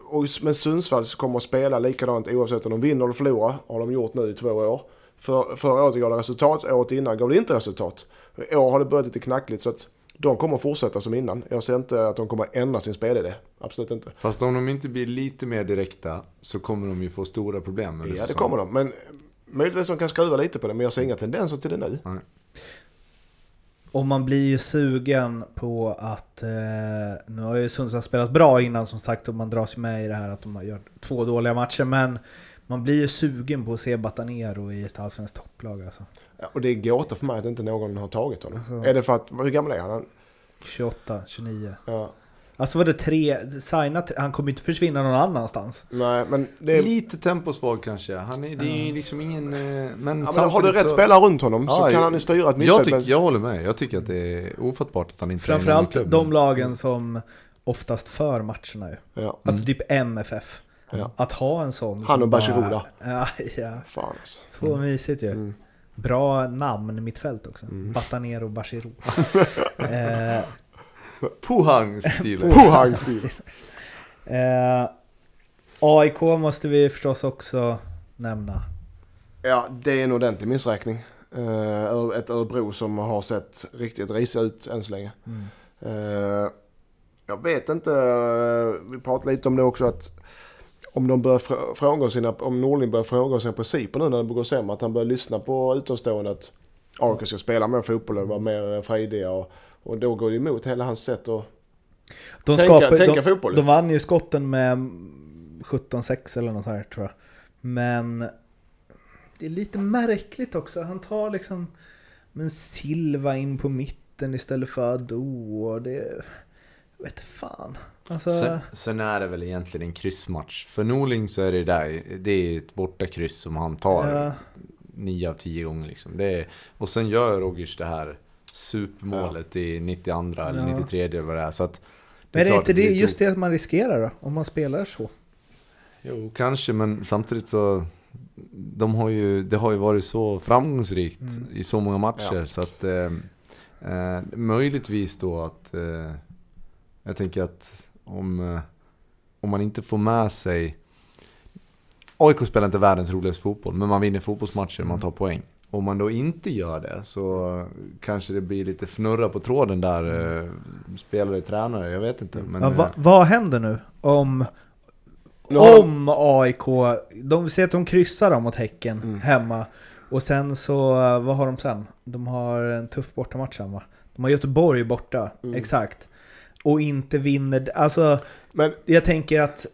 och, men Sundsvall kommer att spela likadant oavsett om de vinner eller förlorar. Har de gjort nu i två år. För, förra året gav det resultat, året innan gav det inte resultat. I år har det börjat lite knackligt så att de kommer att fortsätta som innan. Jag ser inte att de kommer att ändra sin spelidé. Absolut inte. Fast om de inte blir lite mer direkta så kommer de ju få stora problem. Ja, det kommer de. Men möjligtvis de kan skruva lite på det. Men jag ser inga tendenser till det nu. Nej. Och man blir ju sugen på att, eh, nu har ju Sundsvall spelat bra innan som sagt och man dras ju med i det här att de har gjort två dåliga matcher men man blir ju sugen på att se Batanero i ett allsvenskt topplag alltså. Ja, och det är gåta för mig att inte någon har tagit honom. Alltså- Är det för att, hur gammal är han? han? 28, 29. Ja. Alltså var det tre, signat, han kommer ju inte försvinna någon annanstans. Nej, men det är... Lite temposvag kanske. Han är, det är ju liksom ingen... eh, Men, Ja, men har du rätt så- spelare runt honom så Ja, kan jag- han ju styra ett Jag, mittfält. men- jag håller med. Jag tycker att det är ofattbart att han inte är i någon Framförallt de lagen som oftast för matcherna ju. Ja, Alltså typ MFF. ja. Att ha en sån Han och där. Ja, ja. Fan alltså. Så mysigt ju. Mm. Bra namn mitt fält också. Mm. Batanero Bachirou. eh, Pohang-stilen. Pohang-stil. eh, AIK måste vi förstås också nämna. Ja, det är en ordentlig missräkning. Uh, ett Örebro som har sett riktigt risigt ut än så länge. Mm. Eh, jag vet inte, eh, vi pratade lite om det också att om de börjar frå- frångå sina, om Norling börjar frångå sina principer nu när det går sämre, att han börjar lyssna på utomstående att AIK ska spela mer fotboll och vara mer frejdiga och, och då går det emot hela hans sätt att De, tänka, skapar, tänka de, fotboll. de vann ju skotten med 17-6 eller något så här tror jag. Men det är lite märkligt också. Han tar liksom men Silva in på mitten istället för Ado och det... Vet fan. Alltså, Sen, sen är det väl egentligen en kryssmatch. För Norling så är det där, det är ett bortakryss som han tar ja, nio av tio gånger liksom. Det är, och sen gör Rogers det här supermålet i 92 eller Ja. 93 eller vad det är. Så att men är det klart inte det, blir just det att man riskerar då? Om man spelar så? Jo, kanske, men samtidigt så... De har ju, det har ju varit så framgångsrikt Mm. i så många matcher Ja. så att... Eh, eh, möjligtvis då att... Eh, jag tänker att om, eh, om man inte får med sig... AIK spelar inte världens roligaste fotboll, men man vinner fotbollsmatcher och man tar poäng. Om man då inte gör det så kanske det blir lite fnurra på tråden där. Eh, spelare, tränare, jag vet inte. Men, Ja, va, eh, vad händer nu? Om, om AIK, de ser att de kryssar dem mot Häcken Mm. hemma. Och sen så, eh, vad har de sen? De har en tuff bortamatch va? De har Göteborg borta, Mm. exakt. Och inte vinner, alltså Men jag tänker att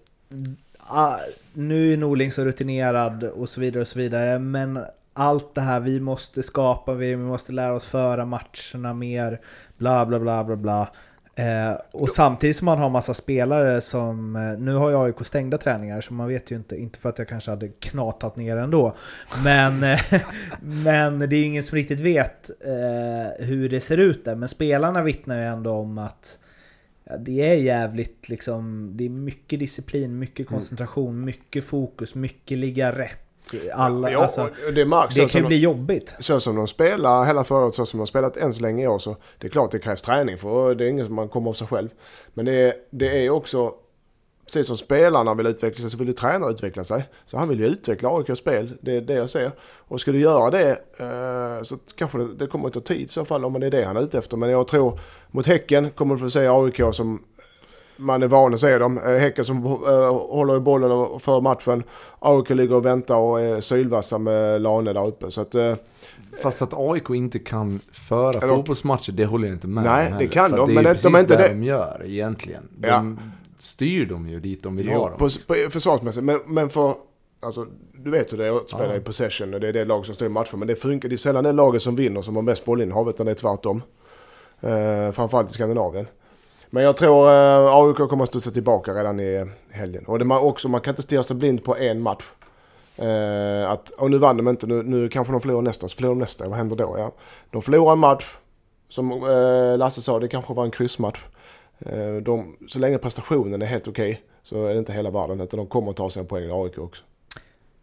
ah, nu är Norling så rutinerad och så vidare och så vidare. Men allt det här vi måste skapa, vi måste lära oss föra matcherna mer, bla bla bla bla bla. Eh, och samtidigt som man har massa spelare som, eh, nu har ju AIK stängda träningar så man vet ju inte, inte för att jag kanske hade knatat ner ändå. Men, eh, men det är ju ingen som riktigt vet eh, hur det ser ut där. Men spelarna vittnar ju ändå om att Ja, det är jävligt liksom, det är mycket disciplin, mycket koncentration, mycket fokus, mycket ligga rätt. Alla, ja, alltså, det märks det kan ju de- bli jobbigt. Så som de spelar hela förra året, så som de har spelat än så länge i år så det är klart det krävs träning för det är inget som man kommer av sig själv. Men det är, det är också, precis som spelarna vill utveckla sig så vill ju tränaren utveckla sig. Så han vill ju utveckla AIKs spel, det är det jag ser. Och du göra det eh, så kanske det, det kommer att ta tid i så fall om det är det han är ute efter. Men jag tror mot Häcken kommer du få se AIK som man är van att se dem. Eh, Häcken som eh, håller i bollen och för matchen. AIK ligger och väntar och är sylvassa med Lane där uppe. Så att, eh, Fast att AIK inte kan föra Eller- fotbollsmatcher, det håller jag inte med Nej, det kan de, det men det- de är inte det de gör egentligen. De Ja. styr dem ju dit de vill ha Jo, dem. på, på försvarsmässigt. Men, men för... Alltså, du vet hur det är att spela Ja. i possession och det är det lag som styr matchen. Men det funkar. Det är sällan det laget som vinner som har bäst bollinnehav utan det är tvärtom. Uh, framförallt i Skandinavien. Men jag tror eh, uh, AIK kommer att studsa tillbaka redan i helgen. Och det man också, man kan inte stirra sig blind på en match. Eh, att, och nu vann de inte, nu, nu kanske de förlorar nästa, så förlorar de nästa. Vad händer då? Ja. De förlorar en match, som eh, Lasse sa, det kanske var en kryssmatch. Eh, de, så länge prestationen är helt okej så är det inte hela världen, utan de kommer att ta sina poäng i AIK också.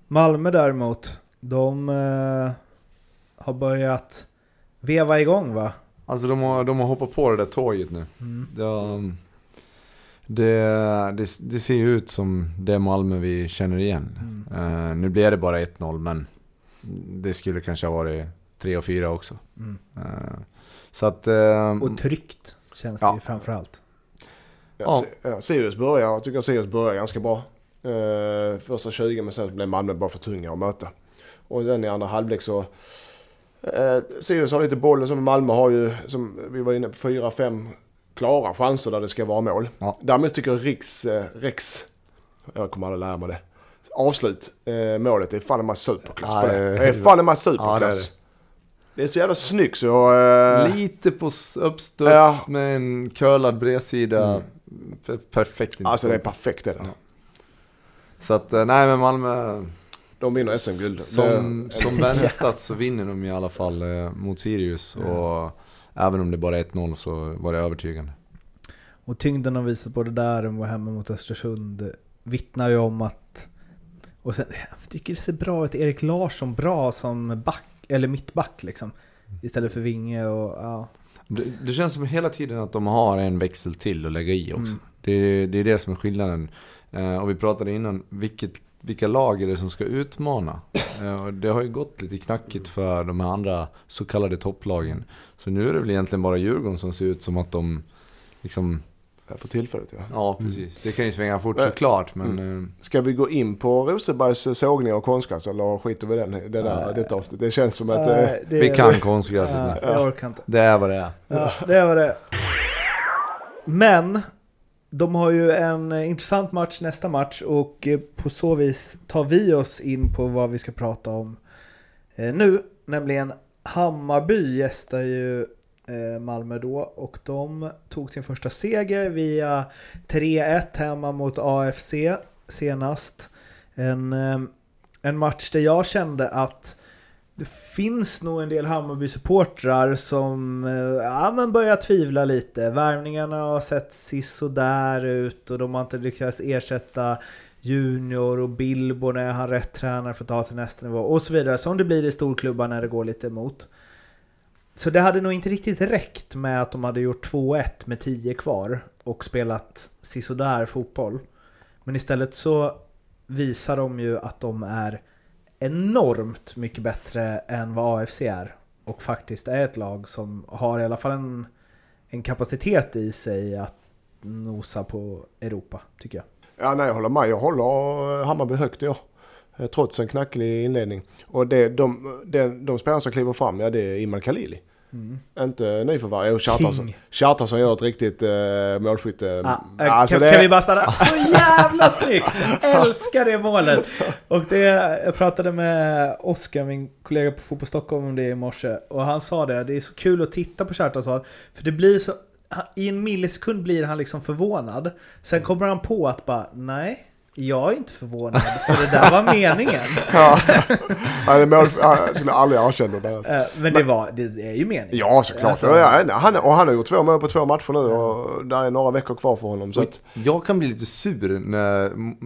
Malmö däremot, de, eh, har börjat veva igång va? Alltså de har, de har hoppat på det där tåget nu. Mm. Det, det, det, det ser ju ut som det Malmö vi känner igen. Mm. Eh, nu blev det bara 1-0 men det skulle kanske ha varit 3 och 4 också. Mm. Eh, så att... eh, Och tryggt känns Ja. det ju framförallt. Ja, Ja. Sirius börjar, jag tycker Sirius börjar ganska bra. Första 20 men sen blev Malmö bara för tunga att möta. Och den i andra halvlek så... Eh, Sirius har lite bollen som Malmö har ju, som vi var inne på, fyra, fem klara chanser där det ska vara mål. Ja. Därmed tycker jag Riks, eh, Rex, jag kommer aldrig lära mig det. Avslut, eh, målet, det är fan en massa superklass Ja, på det. det är- Det fan en massa Ja, det är superklass. det, är så jävla snyggt så... Eh, Lite på uppstuds Ja. med en curlad bredsida. Mm. Per- Perfekt alltså det är perfekt det där. Ja. Så att, eh, nej men Malmö... De vinner SM-guld. Som, Det- som väntat så vinner de i alla fall eh, mot Sirius. Och även om det bara är 1-0 så var det övertygande. Och tyngden de visat både där och hemma mot Östersund vittnar ju om att... Och sen, jag tycker det ser bra ut. Erik Larsson bra som back, eller mittback liksom. Istället för Vinge och ja. Det, det känns som hela tiden att de har en växel till att lägga i också. Mm. Det, det är det som är skillnaden. Eh, och vi pratade innan, vilket, vilka lag är det som ska utmana? Eh, och det har ju gått lite knackigt för de här andra så kallade topplagen. Så nu är det väl egentligen bara Djurgården som ser ut som att de liksom... För tillfället ja. Ja, precis. Det kan ju svänga fort Men- såklart, men... eh, Ska vi gå in på Rosenbergs sågning av konstgräs eller skiter vi i den, det där, detta avsnitt? Det känns som att... Eh, det- Vi kan konstgräset Ja, nu. jag orkar inte. Det är vad det är. Ja, det var det. Men de har ju en eh, intressant match nästa match och eh, på så vis tar vi oss in på vad vi ska prata om eh, nu. Nämligen Hammarby gästar ju Malmö då och de tog sin första seger via 3-1 hemma mot AFC senast. En, en match där jag kände att det finns nog en del Hammarby-supportrar som eh, ja, men börjar tvivla lite. Värvningarna har sett sisådär ut och de har inte lyckats ersätta Junior och Bilbo när han rätt tränare för att ta till nästa nivå och så vidare. Som det blir i storklubbar när det går lite emot. Så det hade nog inte riktigt räckt med att de hade gjort 2-1 med 10 kvar och spelat sisådär fotboll. Men istället så visar de ju att de är enormt mycket bättre än vad AFC är. Och faktiskt är ett lag som har i alla fall en, en kapacitet i sig att nosa på Europa, tycker jag. ja, nej, jag håller med. Jag håller Hammarby högt ja. Trots en knacklig inledning. Och det, de, de, de spelare som kliver fram, ja det är Iman Khalili. Inte nyförvärv. Jo, Kjartansson. Kjartansson gör ett riktigt eh, målskytte. Ah, Alltså, kan, det- kan vi bara stanna? Så jävla snyggt! Älskar det målet! Och det, jag pratade med Oskar, min kollega på Fotboll Stockholm, om det i morse. Och han sa det, det är så kul att titta på Kjartansson. För det blir så... I en millisekund blir han liksom förvånad. Sen kommer han på att bara, nej. Jag är inte förvånad, för det där var meningen. Ja, det jag skulle aldrig ha erkänt det där. Eh, Men det, var, det är ju meningen. Ja, såklart. Alltså- ja, han, och han har gjort två mål på två matcher nu och där är några veckor kvar för honom. Så att, Jag kan bli lite sur när mm,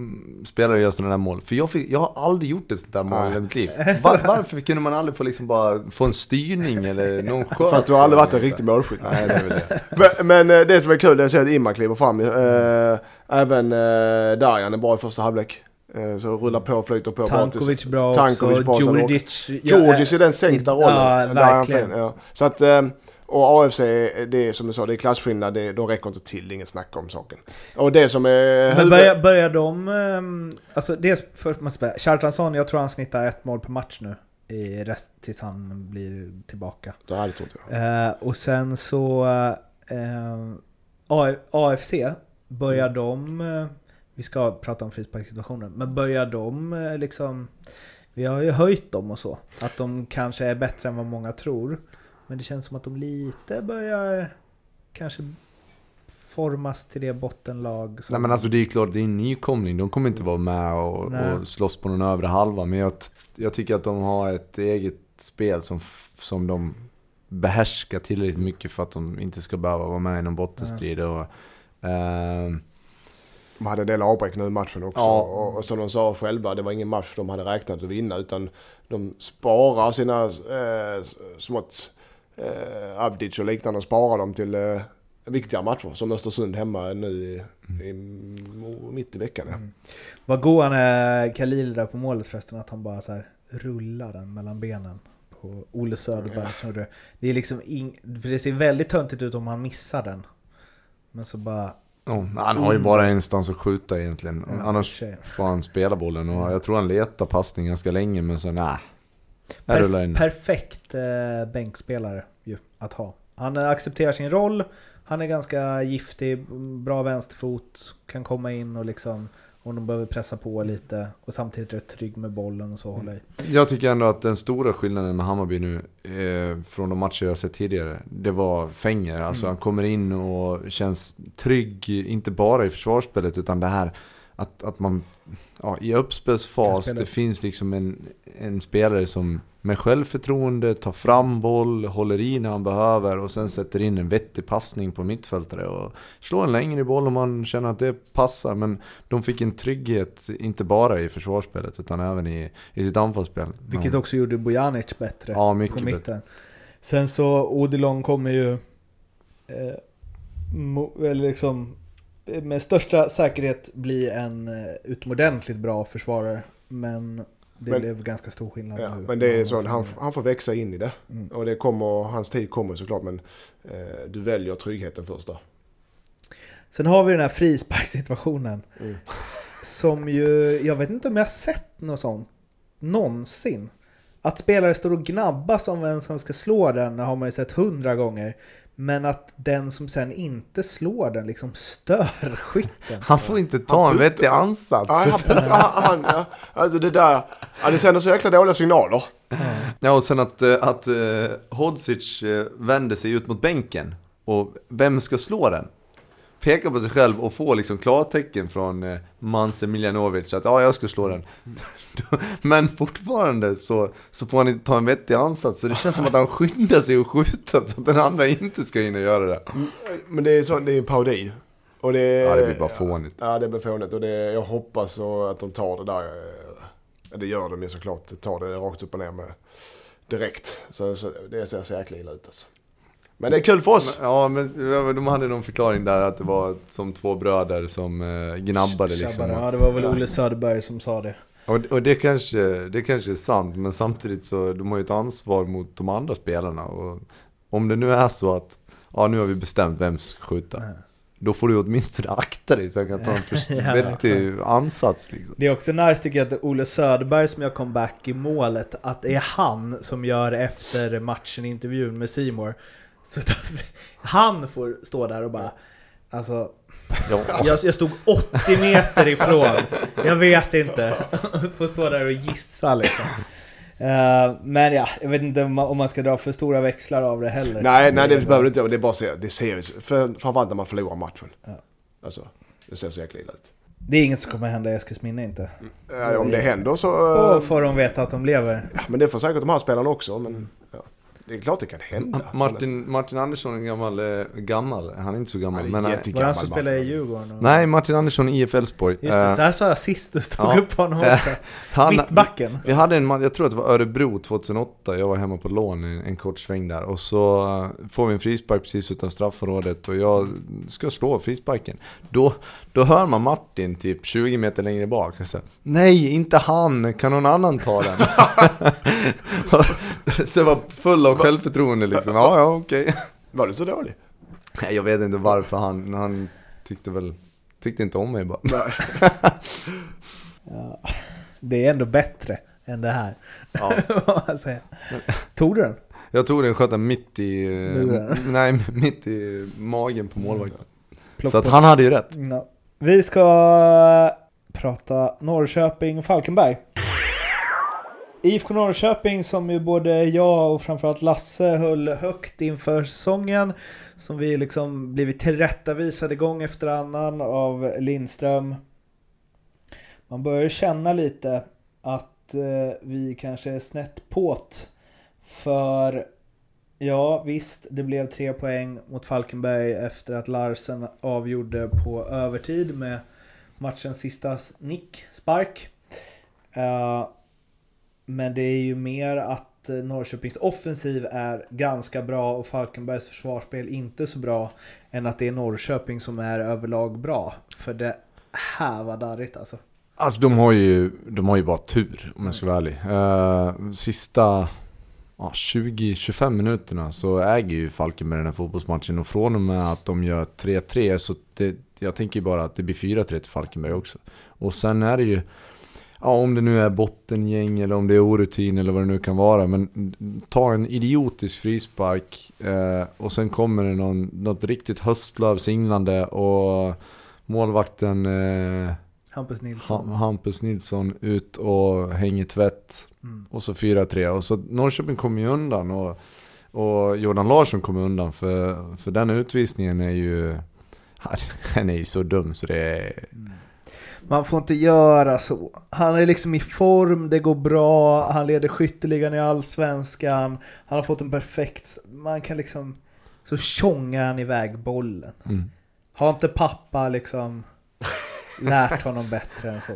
spelare gör sådana där mål. För jag, fick, jag har aldrig gjort ett sånt där mål i mitt liv. Var, varför kunde man aldrig få, liksom bara få en styrning eller någon sköt? för att du har aldrig varit en riktig målskytt. Nej, det är väl det. Men, men eh, det som är kul det är att se att Imma kliver fram. Eh, även eh, Darjan är bra i första halvlek. Eh, så rullar på flyter på. Tankovic bra också, Tankovic bra, så han Djurdjic... Georgis i den sänkta rollen. Ja, verkligen. fin, ja. Så att, eh, och AFC, det är som du sa, det är klasskillnad. Det, de räcker inte till, det är inget snack om saken. Och det som är... Men börjar, börjar de... ehm, Alltså dels först måste jag Kjartansson, jag tror han snittar ett mål per match nu. I rest tills han blir tillbaka. Det hade trott jag. Eh, och sen så... eh, A- AFC, börjar de... eh, vi ska prata om frisparkssituationen, men börjar de eh, liksom... Vi har ju höjt dem och så. Att de kanske är bättre än vad många tror. Men det känns som att de lite börjar kanske formas till det bottenlag som... Nej men alltså det är ju klart, det är en nykomling. De kommer inte vara med och, och slåss på någon övre halva. Men jag, jag tycker att de har ett eget spel som, som de behärskar tillräckligt mycket för att de inte ska behöva vara med i någon bottenstrid. Och, De hade en del avbräck nu i matchen också. Ja. Och, och som de sa själva, det var ingen match de hade räknat att vinna. Utan de sparar sina eh, smått eh, Avdic och liknande, sparar dem till eh, viktiga matcher. Som Östersund hemma nu i, i, mitt i veckan. Ja. Vad god han är, Khalil där på målet förresten, att han bara så här rullar den mellan benen på Olle Söderberg gjorde det. Det är liksom ing, för det ser väldigt töntigt ut om han missar den. Men så bara... Ja, han har ju bara instans att skjuta egentligen. Ja, Annars får han spela bollen och jag tror han letar passning ganska länge men sen nej. Perf- perfekt eh, bänkspelare ju att ha. Han eh, accepterar sin roll, han är ganska giftig, bra vänsterfot, kan komma in och liksom om de behöver pressa på lite och samtidigt är trygg med bollen och så hålla i. Jag tycker ändå att den stora skillnaden med Hammarby nu, eh, från de matcher jag sett tidigare, det var Fenger. Alltså han kommer in och känns trygg, inte bara i försvarsspelet, utan det här att, att man ja, i uppspelsfas, det finns liksom en, en spelare som med självförtroende tar fram boll, håller i när han behöver och sen sätter in en vettig passning på mittfältare och slår en längre boll om man känner att det passar. Men de fick en trygghet, inte bara i försvarsspelet utan även i, i sitt anfallsspel. Vilket också gjorde Bojanic bättre Ja, på mycket bättre. mitten. Sen så Odilon kommer ju eh, mo, liksom eh, med största säkerhet bli en eh, utomordentligt bra försvarare. Men det Men- blev ganska stor skillnad. Ja, nu. men det är så, han, han får växa in i det. Mm. Och det kommer, hans tid kommer såklart men eh, du väljer tryggheten först där. Sen har vi den här frisparkssituationen. Mm. Som ju, jag vet inte om jag har sett något sånt någonsin. Att spelare står och gnabbas om vem som ska slå den har man ju sett hundra gånger. Men att den som sen inte slår den liksom stör skytten. Han får inte ta en vettig ansats. Ja, han, han, han, alltså det där, ja, det sänder så jäkla dåliga signaler. Ja, och sen att, eh, att eh, Hodzic eh, vänder sig ut mot bänken. Och vem ska slå den? Pekar på sig själv och får liksom klartecken från eh, Mans Miljanovic att ja, jag ska slå den. Men fortfarande så, så får han inte ta en vettig ansats. Så det känns som att han skyndar sig att skjuta så att den andra inte ska hinna göra det. Men det är, så, det är en parodi. Och det, Ja, det blir bara fånigt. Ja, det blir fånigt. Och det, jag hoppas att de tar det där. eh, det gör de ju såklart. Tar det rakt upp och ner med direkt. Så, så det ser så jäkla illa ut alltså. Men det är kul för oss. Ja, men de hade någon förklaring där att det var som två bröder som eh, gnabbade liksom. Ja, det var väl Olle Söderberg som sa det. Och, och det, kanske, det kanske är sant, men samtidigt så de har ju ett ansvar mot de andra spelarna. Och om det nu är så att ja, nu har vi bestämt vem som ska skjuta. Ja. Då får du åtminstone akta dig så jag kan ta en vettig ansats liksom. Det är också nice tycker jag att Olle Söderberg som gör comeback i målet, att det är han som gör efter matchen intervjun med Simor. Så då- han får stå där och bara Alltså, Ja. jag, jag stod 80 meter ifrån. Jag vet inte. Får stå där och gissa liksom. Eh, men ja, jag vet inte om man, om man ska dra för stora växlar av det heller. Nej, nej det behöver du inte. Det är bara se, det ser för, framförallt när man förlorar matchen. Ja. Alltså, det ser så jäkla illa ut. Det är inget som kommer hända i Eskilsminne inte. Ja, om det händer så... Och eh, får de veta att de lever. ja, men det får säkert de här spelarna också. Men ja, det är klart det kan hända. Martin, Martin Andersson är gammal, eh, gammal, han är inte så gammal. Han är men, eh, jätte- Var det han som spelade i. Djurgården? och- nej, Martin Andersson IF Elfsborg. Just det, Eh, så här sa jag sist du stod ja. upp honom Eh, också. han, Mittbacken. Vi hade en jag tror att det var Örebro 2008, jag var hemma på lån en, en kort sväng där. Och så får vi en frispark precis utan straffområdet och jag ska slå frisparken. Då, då hör man Martin typ 20 meter längre bak. Säger, Nej, inte han! Kan någon annan ta den? så jag var full av självförtroende liksom. Ja, ja, okej. Var det så dåligt? Nej, Jag vet inte varför han, han tyckte väl, tyckte inte om mig bara. Ja, det är ändå bättre än det här. Ja. Tog du den? Jag tog den, sköt den mitt i, nej, mitt i magen på målvakten. Plock Så att han hade ju rätt. Ja. Vi ska prata Norrköping-Falkenberg. IFK Norrköping som ju både jag och framförallt Lasse höll högt inför säsongen. Som vi liksom blivit tillrättavisade gång efter annan av Lindström. Man börjar känna lite att eh, vi kanske är snett påt. För ja, visst, det blev tre poäng mot Falkenberg efter att Larsen avgjorde på övertid med matchens sista nick, spark. Eh, men det är ju mer att eh, Norrköpings offensiv är ganska bra och Falkenbergs försvarsspel inte så bra. Än att det är Norrköping som är överlag bra. För det här var darrigt alltså. Alltså de har ju, de har ju bara tur om jag ska vara ärlig. Uh, sista ja, 20-25 minuterna så äger ju Falkenberg den här fotbollsmatchen och från och med att de gör 3-3 så det, jag tänker ju bara att det blir 4-3 till Falkenberg också. Och sen är det ju, ja om det nu är bottengäng eller om det är orutin eller vad det nu kan vara, men ta en idiotisk frispark eh, och sen kommer det någon, något riktigt höstlöv singlande och målvakten eh, Hampus Nilsson. Hampus Nilsson ut och hänger tvätt. Mm. Och så 4-3. Och så Norrköping kommer ju undan. Och, och Jordan Larsson kommer undan. För, för den utvisningen är ju... Den är ju så dum så det är... Man får inte göra så. Han är liksom i form, det går bra, han leder skytteligan i allsvenskan. Han har fått en perfekt... Man kan liksom... Så tjongar han iväg bollen. Mm. Har inte pappa liksom lärt honom bättre än så.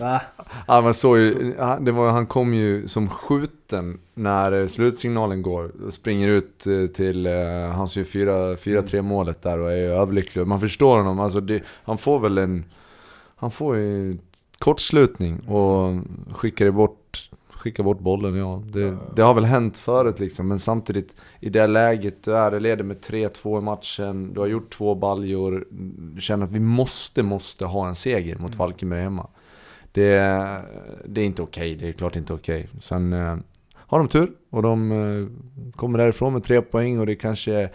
Va? Ja, man såg ju, det var, han kom ju som skjuten när slutsignalen går. Och springer ut eh, till, eh, han ser 4-3 målet där och är överlycklig. Man förstår honom, alltså det, han får väl en, han får ju kortslutning och skickar bort skicka bort bollen, ja. Det, det, har väl hänt förut liksom, men samtidigt i det läget du är, du leder med 3-2 i matchen, du har gjort två baljor, du känner att vi måste, måste ha en seger mot mm. Falkenberg hemma. Det, det är inte okej, okay. det är klart inte okej. Okay. Sen eh, har de tur och de eh, kommer därifrån med tre poäng och det kanske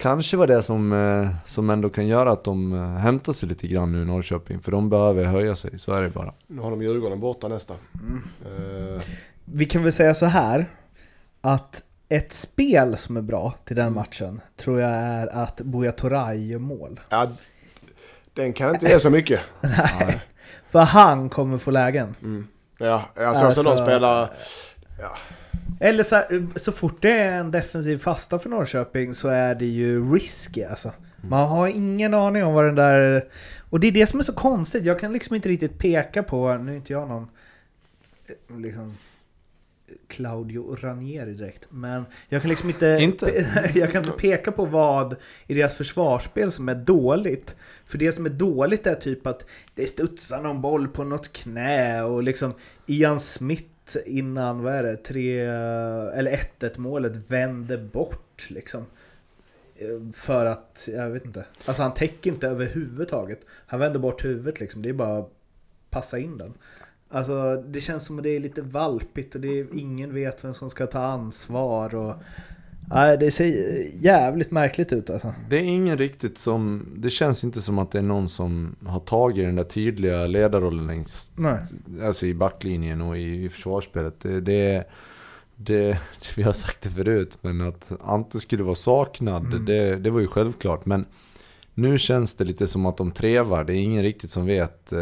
kanske var det som, eh, som ändå kan göra att de eh, hämtar sig lite grann nu i Norrköping. För de behöver höja sig, så är det bara. Nu har de Djurgården borta nästa. Mm. Uh. Vi kan väl säga så här. Att ett spel som är bra till den matchen tror jag är att Buya Toray gör mål. Ja, den kan inte ge så mycket. Nej, för han kommer få lägen. Mm. Ja, alltså, alltså de spelar... Ja. Eller så, här, så fort det är en defensiv fasta för Norrköping så är det ju risky alltså. Mm. Man har ingen aning om vad den där... Och det är det som är så konstigt. Jag kan liksom inte riktigt peka på, nu är inte jag någon eh, liksom Claudio Ranieri direkt. Men jag kan liksom inte, inte? jag kan inte peka på vad i deras försvarsspel som är dåligt. För det som är dåligt är typ att det studsar någon boll på något knä och liksom Ian Smith innan, vad är det, tre, eller 1-1 målet vänder bort liksom. Eh, för att, jag vet inte. Alltså han täcker inte överhuvudtaget. Han vänder bort huvudet liksom. Det är bara att passa in den. Alltså det känns som att det är lite valpigt och det är, ingen vet vem som ska ta ansvar. Och, Nej, det ser jävligt märkligt ut alltså. Det är ingen riktigt som... Det känns inte som att det är någon som har tagit den där tydliga ledarrollen längst... Nej. Alltså i backlinjen och i, i försvarsspelet. Det, det, det, vi har sagt det förut, men att Ante skulle vara saknad, mm. det, det var ju självklart. Men nu känns det lite som att de trevar. Det är ingen riktigt som vet eh,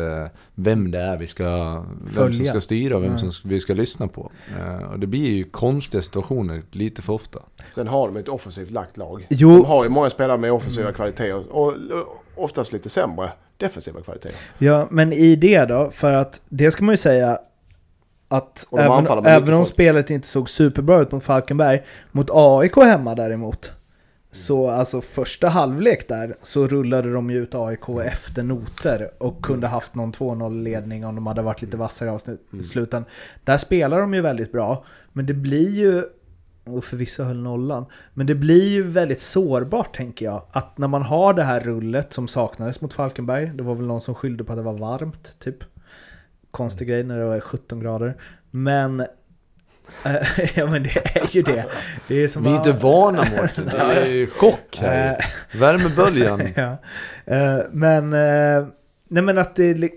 vem det är vi ska, vem som ska styra och vem mm. som vi ska lyssna på. Eh, och det blir ju konstiga situationer lite för ofta. Sen har de ett offensivt lagt lag. Jo. De har ju många spelare med offensiva mm. kvaliteter och oftast lite sämre defensiva kvaliteter. Ja, men i det då, för att det ska man ju säga att även, även om spelet inte såg superbra ut mot Falkenberg, mot AIK hemma däremot, så alltså första halvlek där så rullade de ju ut AIK efter noter och kunde haft någon 2-0 ledning om de hade varit lite vassare i mm. sluten. Där spelar de ju väldigt bra, men det blir ju, och förvisso höll nollan, men det blir ju väldigt sårbart tänker jag. Att när man har det här rullet som saknades mot Falkenberg, det var väl någon som skyllde på att det var varmt, typ. Konstig grej när det var 17 grader. Men ja men det är ju det. det är som Vi är inte vana Mårten, det är ju chock här. Eh, Värmeböljan. ja. Eh, men, eh, nej men att det,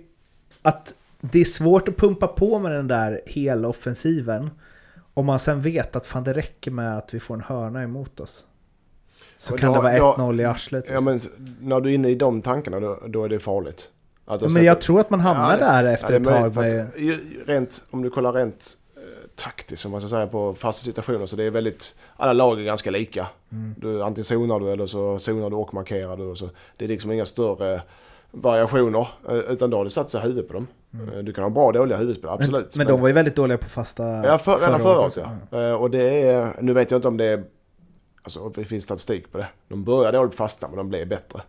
att det är svårt att pumpa på med den där hela offensiven. Om man sen vet att fan det räcker med att vi får en hörna emot oss. Så kan då, det vara 1-0 i arslet. Ja liksom. men när du är inne i de tankarna då, då är det farligt. Ja, men jag tror att man hamnar ja, där efter ja, ett tag. Med... Rent, om du kollar rent taktiskt som man ska säga på fasta situationer. Så det är väldigt, alla lag är ganska lika. Mm. Du, antingen zonar du eller så zonar du och markerar du. Och så. Det är liksom inga större variationer. eh, Utan då har det satt sig huvudet på dem. Eh, Du kan ha bra och dåliga huvudspelare, Mm. Men, absolut. men de var ju väldigt dåliga på fasta Ja, för, redan förra året ja. Eh, Och det är, nu vet jag inte om det är, alltså det finns statistik på det. De började dåligt på fasta men de blev bättre.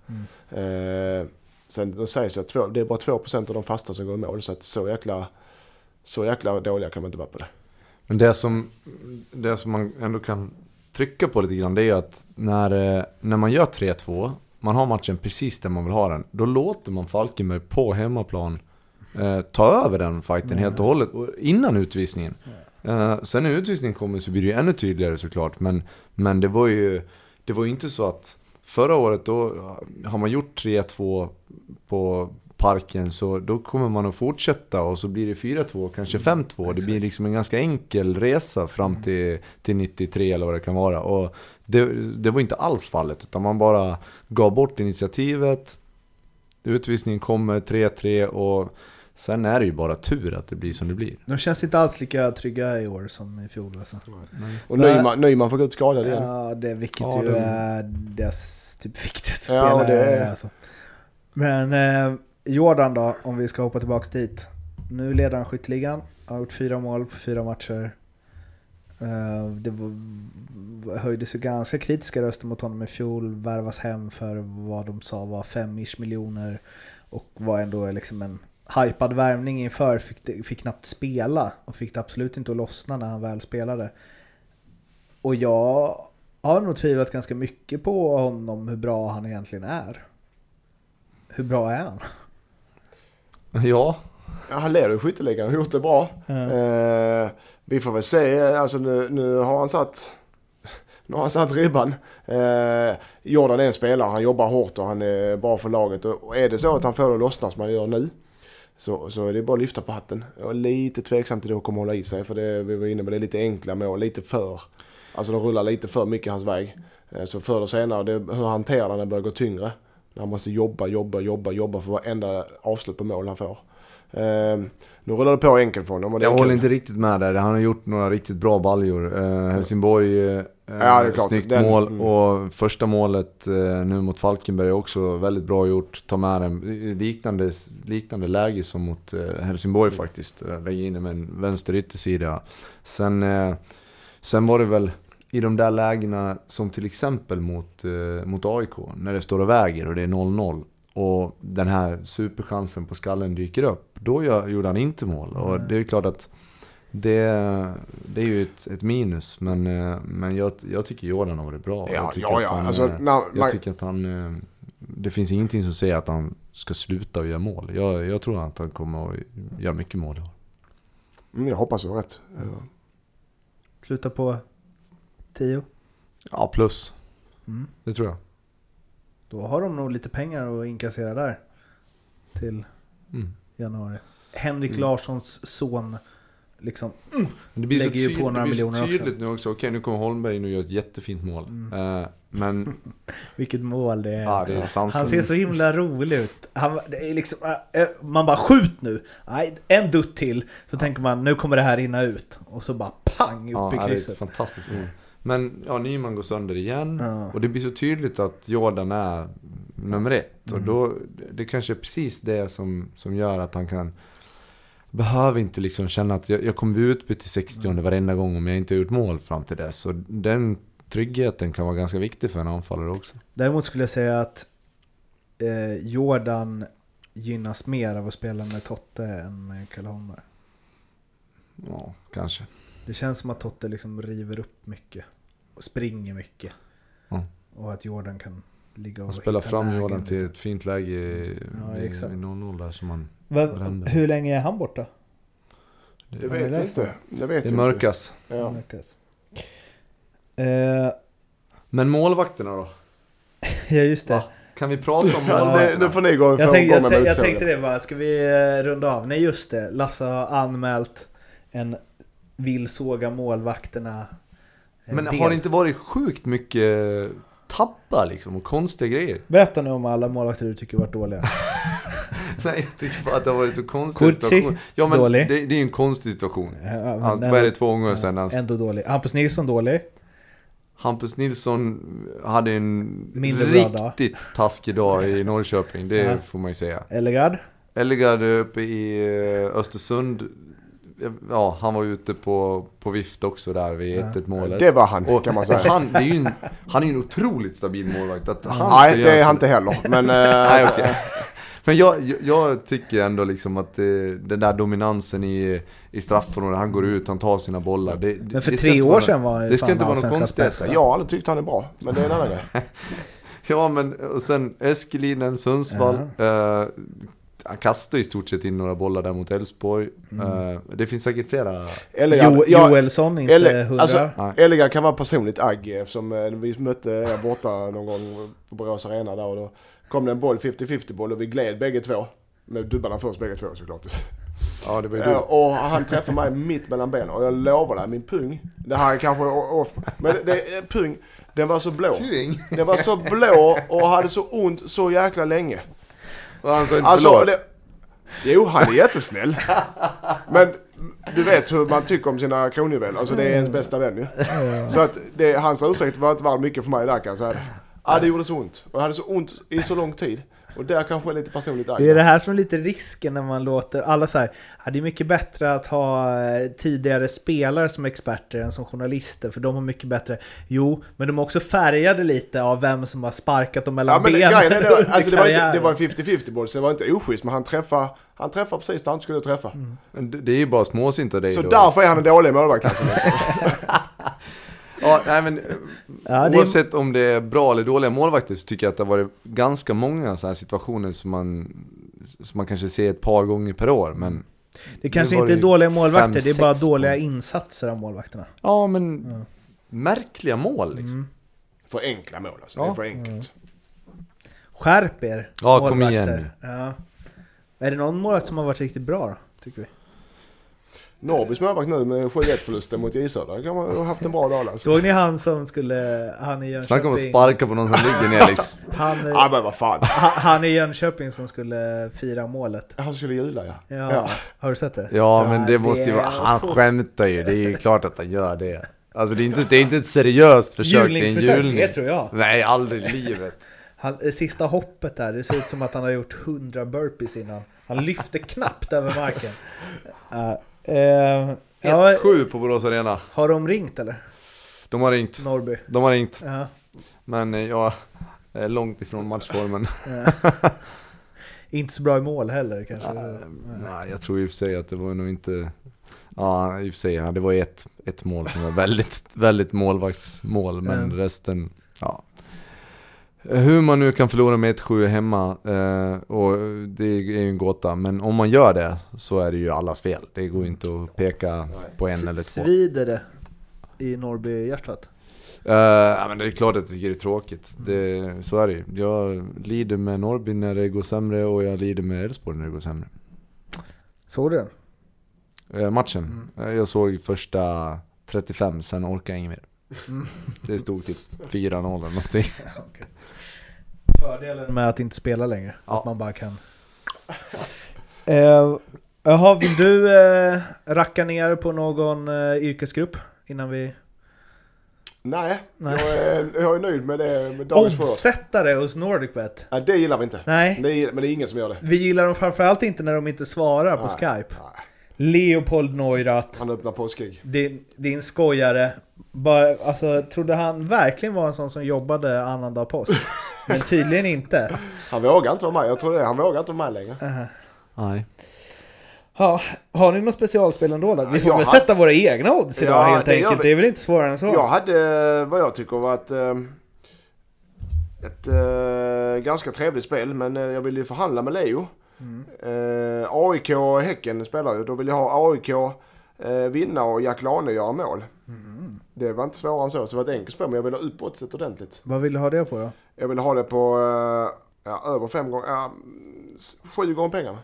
Eh, sen då sägs det att två, det är bara 2% av de fasta som går i mål. Så att så jäkla, så jäkla dåliga kan man inte vara på det. Men det som, det som man ändå kan trycka på lite grann det är ju att när, eh, när man gör 3-2, man har matchen precis där man vill ha den, då låter man Falkenberg på hemmaplan eh, ta över den fighten helt och hållet innan utvisningen. Eh, sen när utvisningen kommer så blir det ju ännu tydligare såklart, men, men det var ju det var ju inte så att förra året då har man gjort 3-2 på parken så då kommer man att fortsätta och så blir det 4-2, kanske 5-2. Det blir liksom en ganska enkel resa fram till, till 93 eller vad det kan vara. Och det, det var inte alls fallet utan man bara gav bort initiativet. Utvisningen kommer 3-3 och sen är det ju bara tur att det blir som det blir. De känns inte alls lika trygga i år som i fjol. Alltså. Och Nyman, Nyman får gå ut skadad igen. Ja, det, vilket Ja, ju de- är deras typ viktigaste Ja, spelare. det är- Alltså. Men eh, Jordan då, om vi ska hoppa tillbaka dit. Nu leder han skytteligan, har gjort fyra mål på fyra matcher. Eh, det var, höjdes ju ganska kritiska röster mot honom i fjol, värvas hem för vad de sa var 5-ish miljoner och var ändå liksom en hypad värvning inför, fick, fick knappt spela och fick det absolut inte att lossna när han väl spelade. Och jag har nog tvivlat ganska mycket på honom, hur bra han egentligen är. Hur bra är han? Ja, Ja, han leder skytteligan och har gjort det bra. Eh, vi får väl se, alltså nu, nu har han satt nu har han satt ribban. Eh, Jordan är en spelare, han jobbar hårt och han är bra för laget. Och är det så att han får det att lossna som han gör nu så, så är det bara att lyfta på hatten. Jag är lite tveksam till det att kommer hålla i sig för det, vi var inne på det är lite enkla mål, lite för. Alltså de rullar lite för mycket hans väg. Eh, så förr eller senare, det, hur han hanterar när det börjar gå tyngre. När han måste jobba, jobba, jobba, jobba för varenda avslut på mål han får. Eh, nu rullar det på enkelt för honom jag håller kul. inte riktigt med där. Han har gjort några riktigt bra baljor. Eh, Helsingborg, eh, Ja, snyggt Den- mål. mm. Och första målet eh, nu mot Falkenberg är också väldigt bra gjort. Ta med den. Liknande, liknande läge som mot Helsingborg faktiskt. Eh, Lägga in med en vänster yttersida. Sen, sen var det väl i de där lägena som till exempel mot, eh, mot AIK. När det står och väger och det är 0-0. Och den här superchansen på skallen dyker upp. Då gör, gjorde han inte mål. Och det är ju klart att det, det är ju ett, ett minus. Men, eh, men jag, jag tycker Jordan har varit bra. Ja, jag tycker ja, att ja. Han, Alltså, när, jag man, tycker att han... Det finns ingenting som säger att han ska sluta och göra mål. Jag, jag tror att han kommer att göra mycket mål i år. mm, jag hoppas du har rätt. Sluta på 10. Ja, plus. Mm. Det tror jag. Då har de nog lite pengar att inkassera där. Till Mm. januari. Henrik Mm. Larssons son. Liksom. Men det blir Lägger ju på några det blir så miljoner också. tydligt nu också. Okej, nu kommer Holmberg in och gör ett jättefint mål. Mm. Eh, men Vilket mål det är. ja, det är alltså. Han ser så himla rolig ut. Han, liksom, äh, man bara skjut nu! Nej, en dutt till. Så tänker man nu kommer det här rinna ut. Och så bara pang upp Ja, i det är ett krysset. fantastiskt mål. Men ja, Nyman går sönder igen. Ja. Och det blir så tydligt att Jordan är nummer ett. Mm. Och då, det kanske är precis det som, som gör att han kan... Behöver inte liksom känna att jag, jag kommer bli utbytt till 60 Mm. varenda gång om jag inte har gjort mål fram till dess. Så den tryggheten kan vara ganska viktig för en anfallare också. Däremot skulle jag säga att eh, Jordan gynnas mer av att spela med Totte än med Holmberg. Ja, kanske. Det känns som att Totte liksom river upp mycket. Och springer mycket. Ja. Och att Jordan kan ligga och Han spelar fram lägen Jordan till ett fint läge i, Ja, i, exakt. i 0-0 där som man... Va, brände. hur länge är han borta? det ni vet läst inte. Det vet Det mörkas. inte. Ja. Märkas. Eh, Men målvakterna då? ja just det. Va? Kan vi prata om det, målvakterna? nu får ni gå Jag, tänkte, jag, jag utsågen. tänkte det bara, ska vi eh, runda av? Nej just det, Lasse har anmält en vill såga målvakterna. eh, Men del. har det inte varit sjukt mycket tabbar liksom och konstiga grejer? Berätta nu om alla målvakter du tycker varit dåliga. Nej, jag tycker bara att det har varit så konstig Kurci, situation. Ja men dålig. det, det är ju en konstig situation. Ja, Han, ändå- vad är det, två gånger sedan han... Ändå dålig. Hampus Nilsson dålig. Hampus Nilsson hade en Mindre bra dag. riktigt taskig dag i Norrköping, det Ja. får man ju säga. Ellegard? Ellegard uppe i eh, Östersund, ja han var ute på, på vift också där vid 1-1 målet. Det var han, Och kan man säga. Han, det är ju en, han är ju en otroligt stabil målvakt. Att han Nej, det är så- han inte heller. Men... eh, Nej, okej. Men jag, jag, tycker ändå liksom att eh, den där dominansen i, i straffområdet, han går ut, han tar sina bollar. Det, det- Men för det ska tre inte år vara- sedan var Det ska inte vara något konstigt. Jag har aldrig tyckt han är bra, men det är en annan grej. Ja, men och sen Eskelinen, Sundsvall. Eh, han kastar i stort sett in några bollar där mot Elfsborg. Mm. Eh, det finns säkert flera. Jo, jag- Joelsson inte Eller- hundra. alltså-. Ellegard kan vara personligt agg eftersom eh, vi mötte er borta någon gång på Borås Arena där och då kom det en boll, 50-50 boll och vi gled bägge två. Med dubbarna först bägge två såklart. Ja, det var ju Eh, och han träffade mig mitt mellan benen och jag lovar dig, min pung. Det här är kanske off. Men det, pung, den var så blå. Den var så blå och hade så ont så jäkla länge. Och han sa inte Alltså, förlåt. det, jo, han är jättesnäll. Men du vet hur man tycker om sina kronjuveler. Alltså det är ens bästa vän ju. Så att det, hans ursäkt var inte värd mycket för mig där kan jag säga. Ja, det gjorde så ont. Och jag hade så ont i så lång tid. Och där kanske är lite personligt agg. Det är det här som är lite risken när man låter alla så här, det är mycket bättre att ha eh, tidigare spelare som experter än som journalister, för de har mycket bättre. Jo, men de är också färgade lite av vem som har sparkat dem mellan Ja men benen grejen det, alltså det var, inte, det var en 50-50 boll så det var inte oschysst men han träffade, han träffade precis där han skulle träffa. Mm. Det, är ju bara småsint av dig Så då. därför är han en dålig målvakt alltså. Ja, nej men eh, Ja, det oavsett om det är bra eller dåliga målvakter så tycker jag att det har varit ganska många sådana här situationer som man, som man kanske ser ett par gånger per år. Men Det kanske inte är dåliga fem, målvakter, det är bara dåliga mål. insatser av målvakterna. ja, men märkliga mål liksom. Mm. För enkla mål alltså. Det är Ja. för enkelt. Skärp er, Ja, kom målvakter. igen Ja. Är det någon målvakt som har varit riktigt bra då, tycker vi? Norrbys målvakt nu med 7-1 förlusten mot J Södra kan man ha haft en bra dag alltså. Såg ni han som skulle, han i Jönköping? Snacka om att sparka på någon som ligger ner liksom. Han, Ja men vad fan. han, han i Jönköping som skulle fira målet. Han skulle jula ja. Ja, Ja. har du sett det? Ja, men det måste ju vara, han skämtar ju. Det är ju klart att han gör det. Alltså det är inte, det är inte ett seriöst försök till en Julningsförsök, julning. det tror jag. Nej, aldrig i livet. Han, det sista hoppet där, det ser ut som att han har gjort 100 burpees innan. Han lyfter knappt över marken. Uh, uh, ja, 1-7 på Borås Arena. har de ringt eller? De har ringt. Norrby? De har ringt. Ja. Men eh, jag är långt ifrån matchformen. Inte så bra i mål heller kanske? Nej, jag tror i och för sig att det var nog inte... Ja, i och för sig. Ja, det var ett, ett mål som var väldigt, väldigt målvaktsmål. Men resten, ja. Hur man nu kan förlora med 1-7 hemma, eh, och det är ju en gåta. Men om man gör det så är det ju allas fel. Det går ju inte att peka på en eller två. Svider det i Norrby-hjärtat? Eh, men det är klart att jag tycker det är tråkigt. Det, så är det ju. Jag lider med Norrby när det går sämre och jag lider med Elfsborg när det går sämre. Såg du den? Eh, matchen. Eh, Jag såg första 35, sen orkade jag inget mer. Det stod typ 4-0 eller någonting. Fördelen med att inte spela längre. Ja. Att man bara kan... Uh, jaha, vill du uh, racka ner på någon uh, yrkesgrupp innan vi... Nej, Nej. Jag, är, jag är nöjd med det med. Omsättare hos NordicBet? Nej, det gillar vi inte. Nej. Det gillar, men det är ingen som gör det. Vi gillar dem framförallt inte när de inte svarar på Nej. Skype. Nej, Leopold Neurath, han öppnar påskägg. din, din skojare. Bara, alltså, trodde han verkligen var en sån som jobbade annandag påsk? Men tydligen inte. Han vågar inte vara med. Jag tror det. Han vågar inte vara med längre. Aha. Nej. Ja, har ni något specialspel ändå? Då? Vi får jag väl har- sätta våra egna odds idag Ja, helt det enkelt. vi. Det är väl inte svårare än så? Jag hade eh, vad jag tycker var ett, eh, ett eh, ganska trevligt spel. Men jag ville ju förhandla med Leo. Eh, AIK och Häcken spelar ju. Då vill jag ha AIK eh, vinna och Jack Lane göra mål. Det var inte svårare än så. Så det var ett enkelt spel. Men jag ville ha upp oddset ordentligt. Vad vill du ha det på då? Jag ville ha det på eh, ja, över fem gånger, ja, sju gånger pengarna.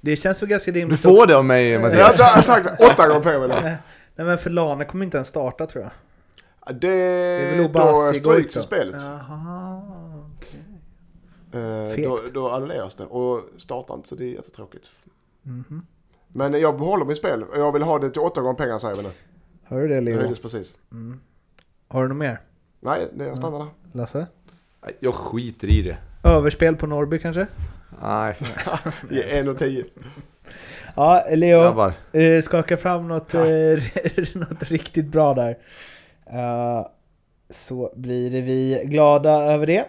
Det känns väl ganska Du rimligt får också. det av mig Ja, Mattias. ta- tack, åtta gånger pengarna vill. Nej men för Lane kommer inte ens starta tror jag. Ja, Det, Det är väl då stryks spelet. Jaha. Eh, då, då annulleras det och startar inte så det är jättetråkigt. Mhm. Men jag behåller mitt spel jag vill ha det till åtta gånger pengar säger vi nu. Hör du det Det Leo? höjdes precis. Har du något mer? Nej, det jag stannar där. Lasse? Jag skiter i det. Överspel på Norrby kanske? Nej, I 1.10. Ja, Leo. grabbar. Eh, skaka fram något, eh, något riktigt bra där. Så blir vi glada över det.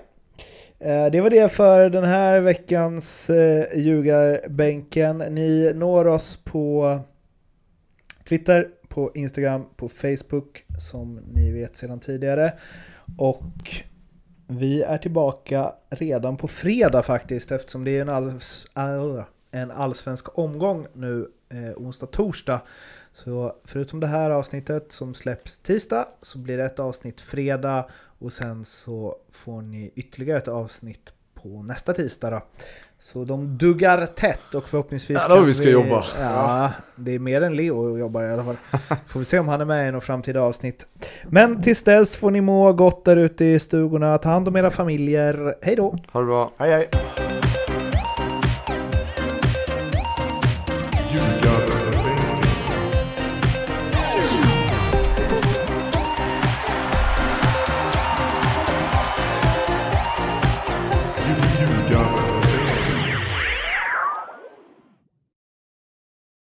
Eh, det var det för den här veckans eh, ljugarbänken. Ni når oss på Twitter, på Instagram, på Facebook som ni vet sedan tidigare. Och vi är tillbaka redan på fredag faktiskt eftersom det är en, alls, äh, en allsvensk omgång nu eh, onsdag, torsdag. Så förutom det här avsnittet som släpps tisdag så blir det ett avsnitt fredag och sen så får ni ytterligare ett avsnitt på nästa tisdag då. Så de duggar tätt och förhoppningsvis vad kan vi ska jobba. Ja, det är mer än Leo jobbar i alla fall. Får vi se om han är med i något framtida avsnitt. Men tills dess får ni må gott där ute i stugorna. Ta hand om era familjer. Hej då! Ha det bra. Hej hej.